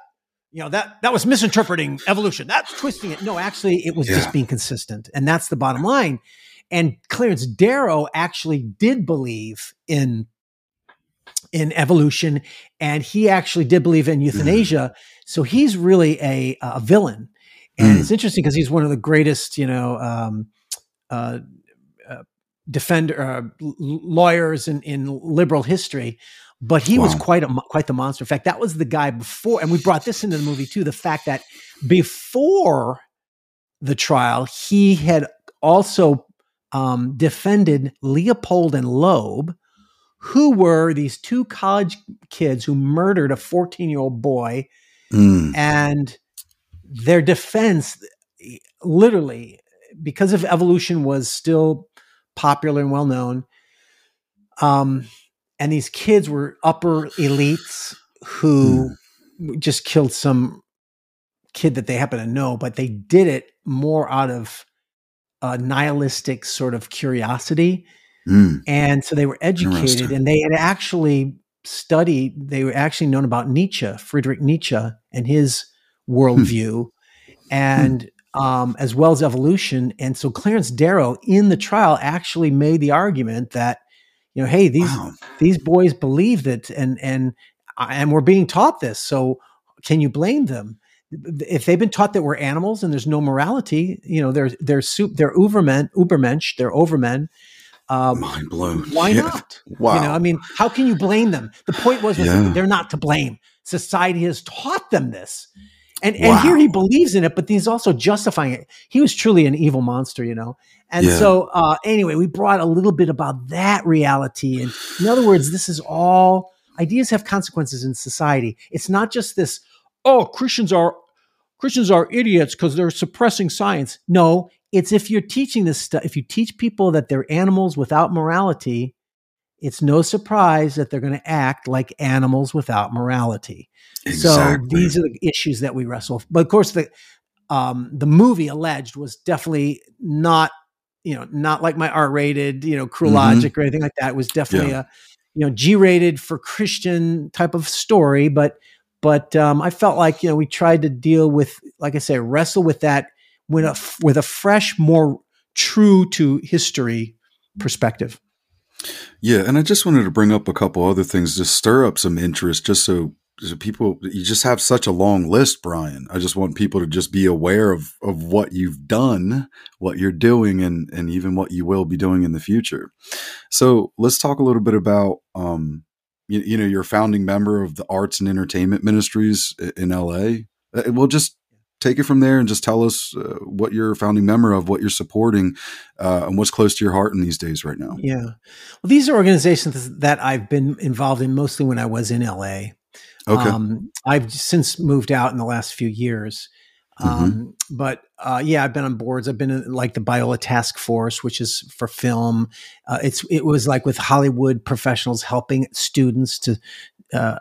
you know that that was misinterpreting evolution. That's twisting it." No, actually, it was yeah. just being consistent, and that's the bottom line. And Clarence Darrow actually did believe in in evolution, and he actually did believe in euthanasia. Mm. So he's really a, a villain, and mm. it's interesting because he's one of the greatest, you know, um, uh, uh, defender uh, lawyers in, in liberal history. But he wow. was quite a quite the monster. In fact, that was the guy before, and we brought this into the movie too. The fact that before the trial, he had also um, defended Leopold and Loeb, who were these two college kids who murdered a 14 year old boy mm. and their defense literally because of evolution was still popular and well known um, and these kids were upper elites who mm. just killed some kid that they happen to know but they did it more out of a nihilistic sort of curiosity Mm. And so they were educated and they had actually studied, they were actually known about Nietzsche, Friedrich Nietzsche, and his hmm. worldview, hmm. and um, as well as evolution. And so Clarence Darrow in the trial actually made the argument that, you know, hey, these wow. these boys believed it and and and we're being taught this. So can you blame them? if they've been taught that we're animals and there's no morality, you know, they're they're soup, they're Ubermen, Ubermensch, they're overmen, um, Mind blown. Why yeah. not? Wow. You know, I mean, how can you blame them? The point was, was yeah. they're not to blame. Society has taught them this. And, wow. and here he believes in it, but he's also justifying it. He was truly an evil monster, you know? And yeah. so, uh, anyway, we brought a little bit about that reality. And in other words, this is all ideas have consequences in society. It's not just this, oh, Christians are Christians are idiots because they're suppressing science. No, it's if you're teaching this stuff, if you teach people that they're animals without morality, it's no surprise that they're going to act like animals without morality. Exactly. So these are the issues that we wrestle. But of course, the um, the movie alleged was definitely not, you know, not like my R-rated, you know, Cruel mm-hmm. Logic or anything like that. It was definitely yeah. a, you know, G-rated for Christian type of story. But but um, I felt like you know we tried to deal with, like I say, wrestle with that with a with a fresh, more true to history perspective. Yeah, and I just wanted to bring up a couple other things to stir up some interest, just so people you just have such a long list brian i just want people to just be aware of of what you've done what you're doing and and even what you will be doing in the future so let's talk a little bit about um you, you know you're a founding member of the arts and entertainment ministries in la uh, we'll just take it from there and just tell us uh, what you're a founding member of, what you're supporting, uh, and what's close to your heart in these days right now. Yeah. Well, these are organizations that I've been involved in mostly when I was in LA. Okay. Um, I've since moved out in the last few years. Mm-hmm. Um, mm-hmm. But uh, yeah, I've been on boards. I've been in, like the Biola Task Force, which is for film. Uh, it's it was like with Hollywood professionals helping students to uh,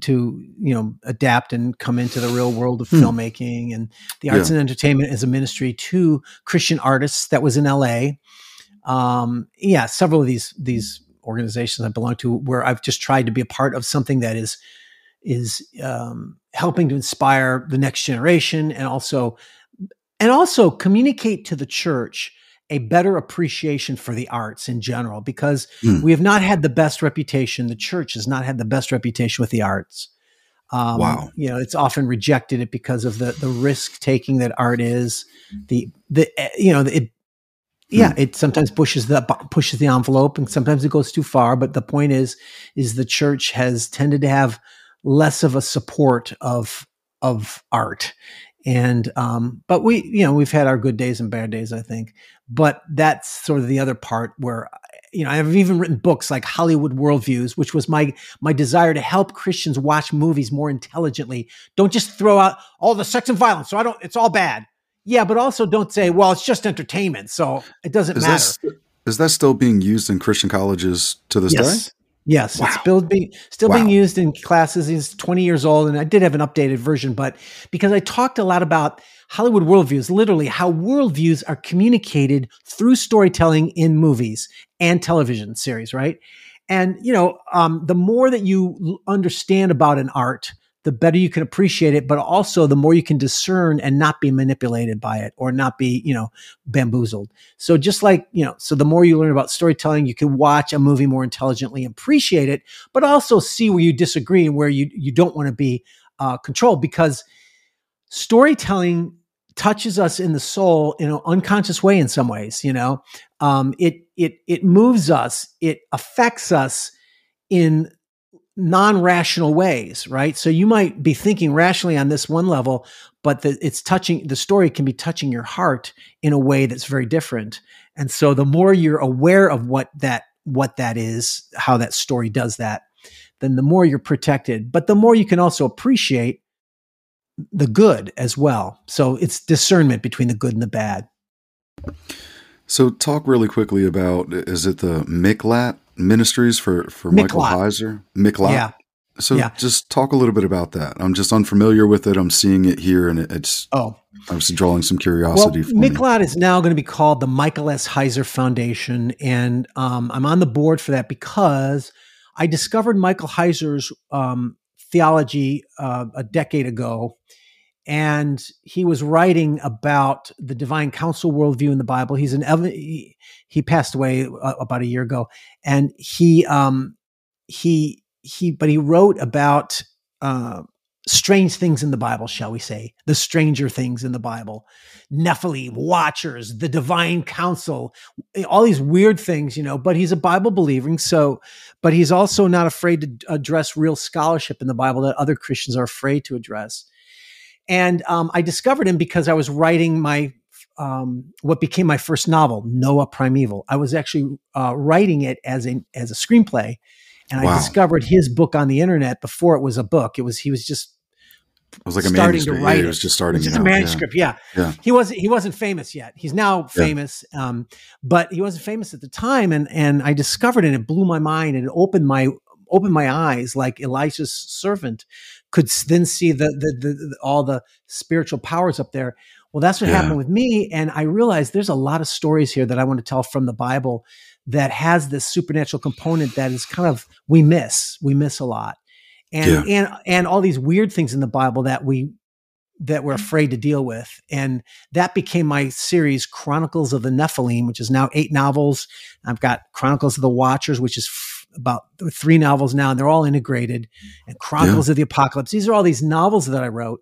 to you know adapt and come into the real world of hmm. filmmaking. And the arts yeah. and entertainment as a ministry to Christian artists that was in L.A. Um, yeah, several of these these organizations I belong to, where I've just tried to be a part of something that is is um, helping to inspire the next generation and also and also communicate to the church a better appreciation for the arts in general because mm. we have not had the best reputation the church has not had the best reputation with the arts um, wow you know it's often rejected it because of the the risk taking that art is the the eh, you know it yeah mm. it sometimes pushes the pushes the envelope and sometimes it goes too far but the point is is the church has tended to have less of a support of of art. And um, but we you know we've had our good days and bad days i think. But that's sort of the other part where you know i've even written books like hollywood worldviews which was my my desire to help christians watch movies more intelligently. Don't just throw out all the sex and violence so i don't it's all bad. Yeah but also don't say well it's just entertainment so it doesn't is matter. that, is that still being used in christian colleges to this yes. day Yes, wow. it's still, being still wow. being used in classes. He's 20 years old, and I did have an updated version, but because I talked a lot about Hollywood worldviews, literally how worldviews are communicated through storytelling in movies and television series, right? And you know, um, the more that you understand about an art, the better you can appreciate it, but also the more you can discern and not be manipulated by it or not be, you know, bamboozled. So just like, you know, so the more you learn about storytelling, you can watch a movie more intelligently, appreciate it, but also see where you disagree and where you, you don't want to be uh, controlled because storytelling touches us in the soul in an unconscious way in some ways, you know, um, it, it, it moves us, it affects us in non-rational ways right? So you might be thinking rationally on this one level but the, it's touching the story can be touching your heart in a way that's very different. And so the more you're aware of what that what that is how that story does that then the more you're protected. But the more you can also appreciate the good as well. So it's discernment between the good and the bad. So talk really quickly about is it the Miqlat Ministries for for Michael Heiser? Miqlat. Yeah. So yeah. just talk a little bit about that. I'm just unfamiliar with it. I'm seeing it here, and it's oh, I was drawing some curiosity. Well, Miqlat is now going to be called the Michael S. Heiser Foundation, and um, I'm on the board for that because I discovered Michael Heiser's um, theology uh, a decade ago, and he was writing about the divine council worldview in the Bible. He's an he, he passed away uh, about a year ago, and he um he he but he wrote about uh, strange things in the Bible, shall we say, the stranger things in the Bible, Nephilim, Watchers, the divine council, all these weird things, you know. But he's a Bible believing, so but he's also not afraid to address real scholarship in the Bible that other Christians are afraid to address. And um, I discovered him because I was writing my um, what became my first novel, Noah Primeval. I was actually uh, writing it as a as a screenplay, and wow. I discovered his book on the internet before it was a book. It was he was just it was like a manuscript. To write yeah, he was just starting. It was just a manuscript. Yeah. yeah. yeah, He wasn't. He wasn't famous yet. He's now famous, yeah. um, but he wasn't famous at the time. And and I discovered it. and It blew my mind and it opened my opened my eyes like Elisha's servant could then see the, the, the, the all the spiritual powers up there. Well, that's what yeah. happened with me. And I realized there's a lot of stories here that I want to tell from the Bible that has this supernatural component that is kind of we miss. We miss a lot. And yeah. and and all these weird things in the Bible that we that we're mm-hmm. afraid to deal with. And that became my series, Chronicles of the Nephilim, which is now eight novels. I've got Chronicles of the Watchers, which is about three novels now, and they're all integrated. And Chronicles yeah. of the Apocalypse. These are all these novels that I wrote,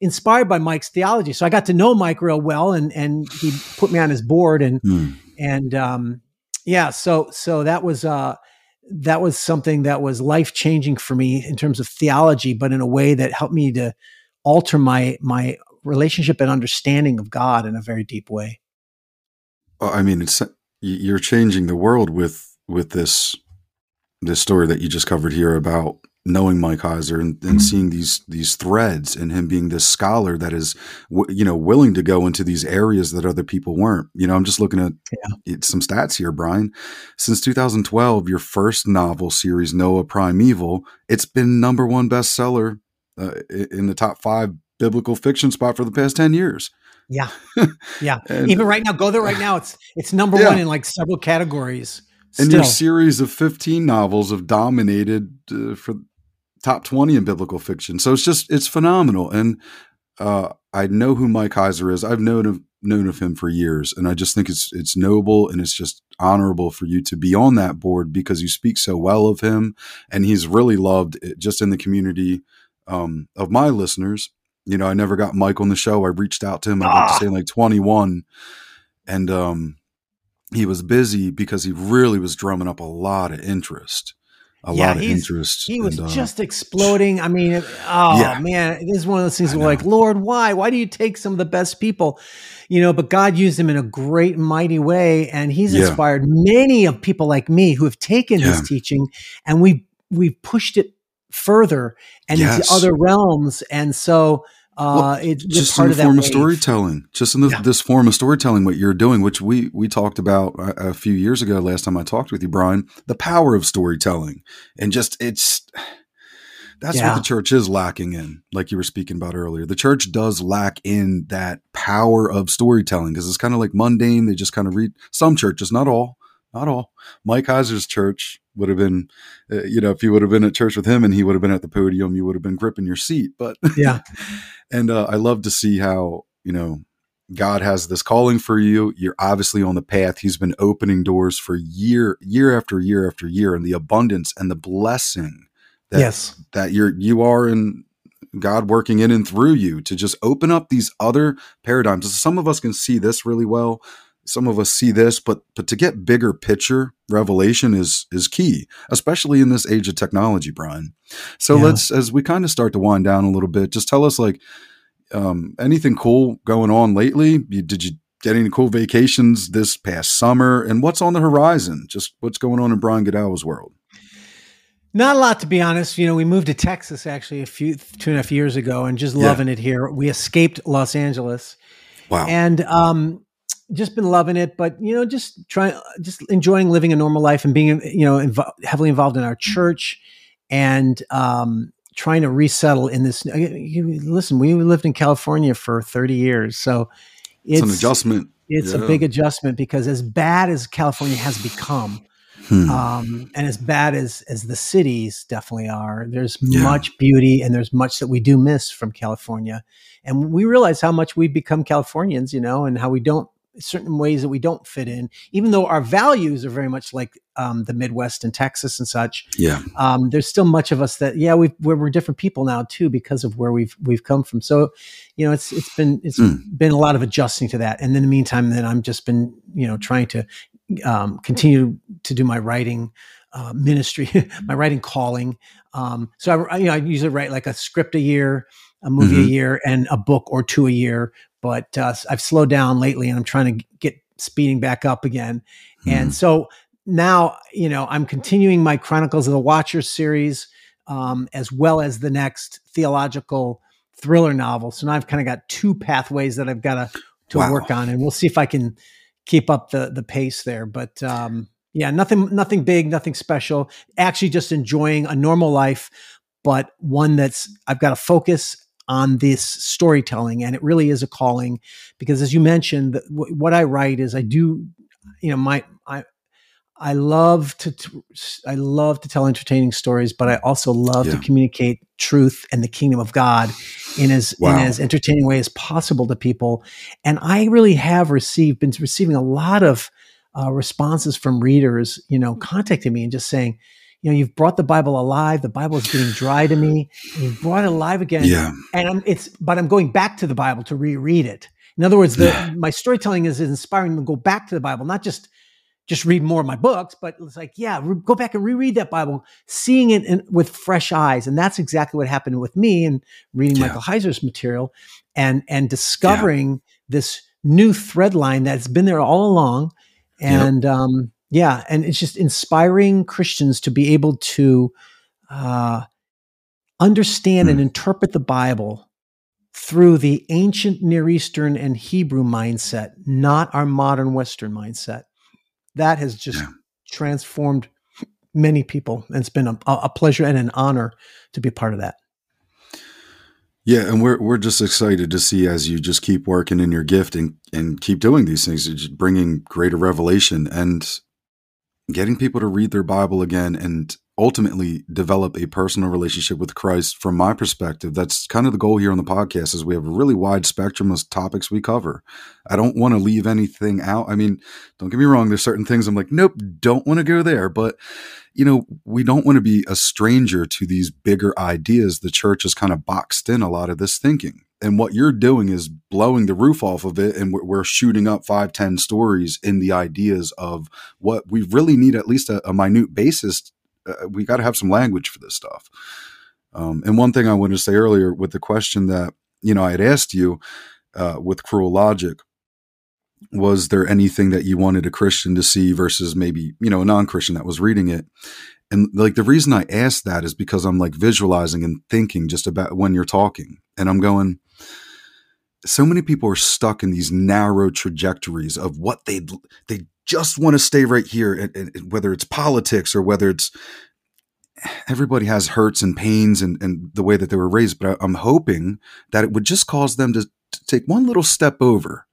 inspired by Mike's theology. So I got to know Mike real well, and and he put me on his board, and mm. and um, yeah, so so that was uh, that was something that was life changing for me in terms of theology, but in a way that helped me to alter my my relationship and understanding of God in a very deep way. I mean, it's you're changing the world with with this this story that you just covered here about knowing Mike Heiser and, and mm-hmm. seeing these these threads and him being this scholar that is w- you know willing to go into these areas that other people weren't. You know, I'm just looking at yeah. some stats here, Brian. Since 2012, your first novel series, Noah Primeval, it's been number one bestseller uh, in the top five biblical fiction spot for the past 10 years. Yeah. Yeah. and, Even right now, go there right now. It's it's number yeah. one in like several categories. Still. And your series of 15 novels have dominated uh, for top 20 in biblical fiction. So it's just, it's phenomenal. And uh, I know who Mike Heiser is. I've known of, known of him for years. And I just think it's, it's noble and it's just honorable for you to be on that board because you speak so well of him. And he's really loved just in the community um, of my listeners. You know, I never got Mike on the show. I reached out to him. I ah. to say like 21 and, um, he was busy because he really was drumming up a lot of interest a yeah, lot of interest. He was and, uh, just exploding. I mean, oh yeah. man, this is one of those things where like, Lord, why? Why do you take some of the best people? You know, but God used him in a great, mighty way, and He's yeah. inspired many of people like me who have taken. His teaching and we we've pushed it further and yes. into other realms. And so well, it's just in the form of storytelling, just in the, yeah. this form of storytelling, what you're doing, which we we talked about a, a, few years ago. Last time I talked with you, Brian, the power of storytelling, and just it's that's yeah. what the church is lacking in. Like you were speaking about earlier, the church does lack in that power of storytelling because it's kind of like mundane. They just kind of read some churches, not all, not all. Mike Heiser's church would have been, uh, you know, if you would have been at church with him and he would have been at the podium, you would have been gripping your seat. But yeah, and uh, I love to see how you know God has this calling for you. You're obviously on the path. He's been opening doors for year, year after year after year, and the abundance and the blessing that yes. that you're you are in God working in and through you to just open up these other paradigms. Some of us can see this really well some of us see this but but to get bigger picture revelation is is key especially in this age of technology brian so yeah. let's as we kind of start to wind down a little bit just tell us like um, anything cool going on lately you, did you get any cool vacations this past summer and what's on the horizon just what's going on in brian godawa's world not a lot, to be honest. You know, we moved to Texas actually a few two and a half years ago, and just loving yeah. it here. We escaped Los Angeles, wow, and um, just been loving it, but you know, just trying, just enjoying living a normal life and being, you know, heavily involved in our church and um, trying to resettle in this. Listen, we lived in California for 30 years, so it's, it's an adjustment. It's yeah. a big adjustment because as bad as California has become, hmm. um, and as bad as as the cities definitely are, there's yeah. much beauty and there's much that we do miss from California, and we realize how much we've become Californians, you know, and how we don't certain ways that we don't fit in, even though our values are very much like um, the Midwest and Texas and such. Yeah, um, there's still much of us that yeah we we're, we're, different people now too because of where we've we've come from. So, you know, it's it's been it's mm. been a lot of adjusting to that. And in the meantime, then I'm just been you know trying to um, continue to do my writing. Uh, ministry, my writing calling. Um, so I, you know, I usually write like a script a year, a movie mm-hmm. a year, and a book or two a year but uh, I've slowed down lately and I'm trying to get speeding back up again. And hmm. so now, you know, I'm continuing my Chronicles of the Watcher series, um, as well as the next theological thriller novel. So now I've kind of got two pathways that I've got to to wow. work on, and we'll see if I can keep up the the pace there. But um, yeah, nothing nothing big, nothing special. Actually, just enjoying a normal life, but one that's I've got to focus on this storytelling and it really is a calling because as you mentioned w- what i write is i do you know my i i love to, to i love to tell entertaining stories but i also love yeah. to communicate truth and the kingdom of god in as wow. in as entertaining way as possible to people and i really have received been receiving a lot of uh, responses from readers you know contacting me and just saying you know, you've brought the Bible alive. The Bible is getting dry to me. you've brought it alive again. Yeah. And I'm, it's, but I'm going back to the Bible to reread it. In other words, the, yeah. my storytelling is inspiring them to go back to the Bible, not just just read more of my books, but it's like, yeah, re- go back and reread that Bible, seeing it in, with fresh eyes, and that's exactly what happened with me and reading yeah. Michael Heiser's material, and and discovering yeah. this new thread line that's been there all along, and yep. um, yeah, and it's just inspiring Christians to be able to uh, understand mm. and interpret the Bible through the ancient Near Eastern and Hebrew mindset, not our modern Western mindset that has just yeah. transformed many people. And it's been a, a pleasure and an honor to be a part of that. Yeah, and we're we're just excited to see as you just keep working in your gift and and keep doing these things, just bringing greater revelation and getting people to read their Bible again and ultimately develop a personal relationship with Christ from my perspective that's kind of the goal here on the podcast is we have a really wide spectrum of topics we cover. I don't want to leave anything out. I mean, don't get me wrong there's certain things I'm like nope, don't want to go there, but you know, we don't want to be a stranger to these bigger ideas. The church has kind of boxed in a lot of this thinking. And what you're doing is blowing the roof off of it. And we're, shooting up five ten stories in the ideas of what we really need, at least a, a minute basis uh, we got to have some language for this stuff. Um, and one thing I wanted to say earlier with the question that you know I had asked you uh, with cruel logic was there anything that you wanted a Christian to see versus maybe you know a non-Christian that was reading it? And like the reason I asked that is because I'm like visualizing and thinking just about when you're talking, and I'm going. So many people are stuck in these narrow trajectories of what they they just want to stay right here, and, and whether it's politics or whether it's everybody has hurts and pains and, and the way that they were raised, but I, am hoping that it would just cause them to, to, take one little step over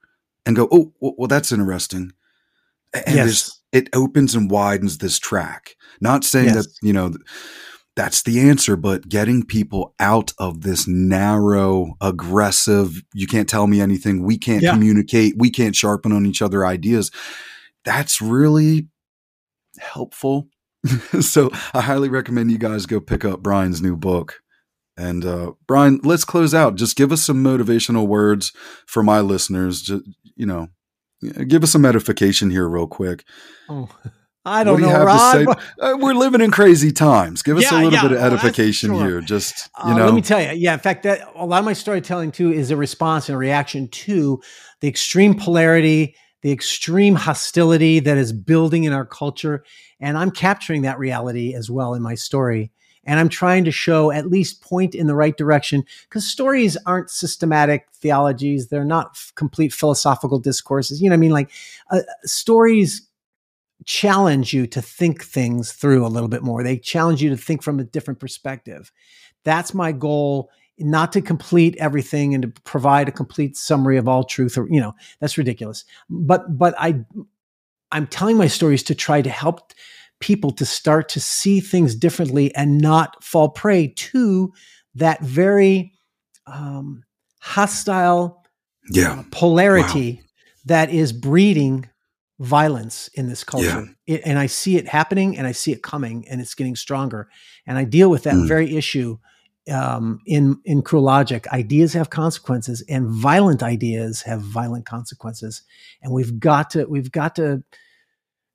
and go, oh, well, that's interesting. And yes. it opens and widens this track. Not saying yes. that, you know, that's the answer, but getting people out of this narrow, aggressive, you can't tell me anything, we can't yeah. communicate, we can't sharpen on each other ideas that's really helpful. so I highly recommend you guys go pick up Brian's new book. And uh, Brian, let's close out. Just give us some motivational words for my listeners. Just, you know, give us some edification here, real quick. Oh, I don't do know, Rod. Uh, we're living in crazy times. Give us yeah, a little yeah, bit of edification sure. here. Just you uh, know, let me tell you. Yeah, in fact, that a lot of my storytelling too is a response and a reaction to the extreme polarity the extreme hostility that is building in our culture. And I'm capturing that reality as well in my story. And I'm trying to show at least point in the right direction because stories aren't systematic theologies. They're not f- complete philosophical discourses. You know what I mean? Like uh, stories challenge you to think things through a little bit more. They challenge you to think from a different perspective. That's my goal not to complete everything and to provide a complete summary of all truth or you know that's ridiculous but but i i'm telling my stories to try to help people to start to see things differently and not fall prey to that very um, hostile yeah. Uh, polarity wow. that is breeding violence in this culture yeah. it, and i see it happening and i see it coming and it's getting stronger and i deal with that mm. very issue um, in in cruel logic, ideas have consequences, and violent ideas have violent consequences, and we've got to we've got to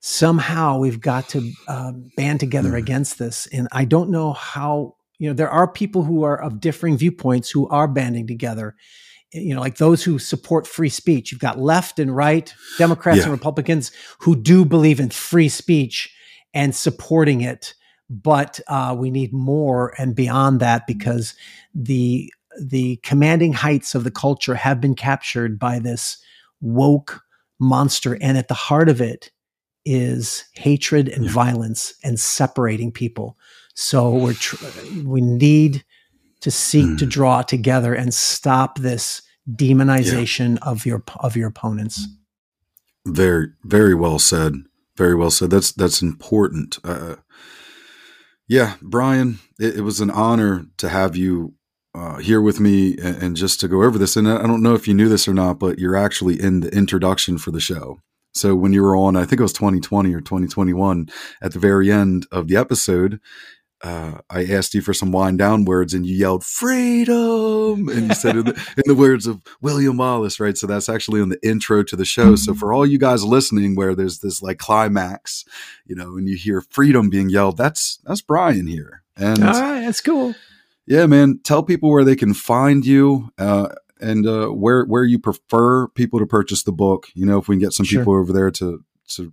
somehow we've got to um, band together mm. against this. And I don't know how you know there are people who are of differing viewpoints who are banding together. You know, like those who support free speech. You've got left and right, Democrats yeah. and Republicans who do believe in free speech and supporting it but uh, we need more and beyond that because the the commanding heights of the culture have been captured by this woke monster, and at the heart of it is hatred and yeah. violence and separating people. So we're tr- we need to seek mm. to hmm. draw together and stop this demonization yeah. of your of your opponents. Very very well said. Very well said. That's that's important. Uh, yeah, Brian, it, it, was an honor to have you uh, here with me and, and, just to go over this. And I don't know if you knew this or not, but you're actually in the introduction for the show. So when you were on, I think it was 2020 or 2021, at the very end of the episode, uh, I asked you for some wind down words and you yelled freedom and you said in the, in the, words of William Wallace, right? So that's actually in the intro to the show. So for all you guys listening, where there's this like climax, you know, and you hear freedom being yelled, that's that's Brian here. And all right, that's cool. Yeah, man. Tell people where they can find you. Uh, and uh, where where you prefer people to purchase the book. You know, if we can get some sure. people over there to to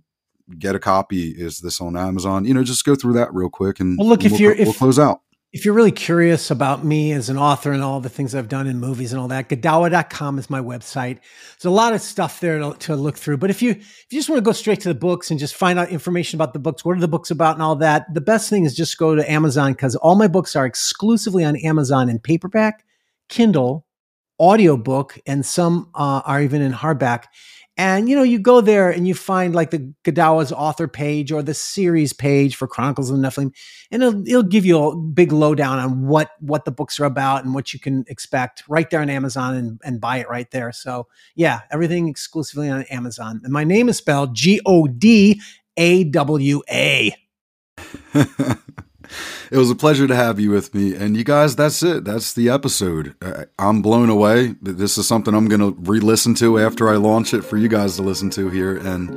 get a copy, is this on Amazon? You know, just go through that real quick and well, look if we'll, you're we'll if, close out. If you're really curious about me as an author and all the things I've done in movies and all that, Godawa.com is my website. There's a lot of stuff there to, to, look through. But if you if you just want to go straight to the books and just find out information about the books, what are the books about and all that, the best thing is just go to Amazon because all my books are exclusively on Amazon in paperback, Kindle, audiobook and some uh, are even in hardback. And you know, you go there and you find like the Godawa's author page or the series page for Chronicles of the Nephilim, and it'll, it'll give you a big lowdown on what what the books are about and what you can expect right there on Amazon and, and buy it right there. So yeah, everything exclusively on Amazon. And my name is spelled G O D A W A. it was a pleasure to have you with me. And you guys, that's it. That's the episode. Uh, I'm blown away. This is something I'm going to re listen to after I launch it for you guys to listen to here. And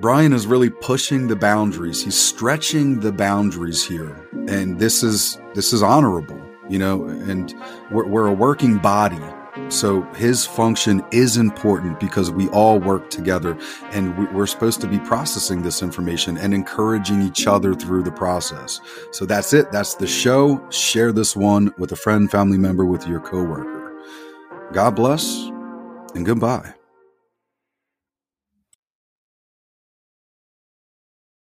Brian is really pushing the boundaries. He's stretching the boundaries here. And this is, this is honorable, you know, and we're, we're a working body so his function is important because we all work together and we're supposed to be processing this information and encouraging each other through the process. So that's it. That's the show. Share this one with a friend, family member, with your coworker. God bless and goodbye.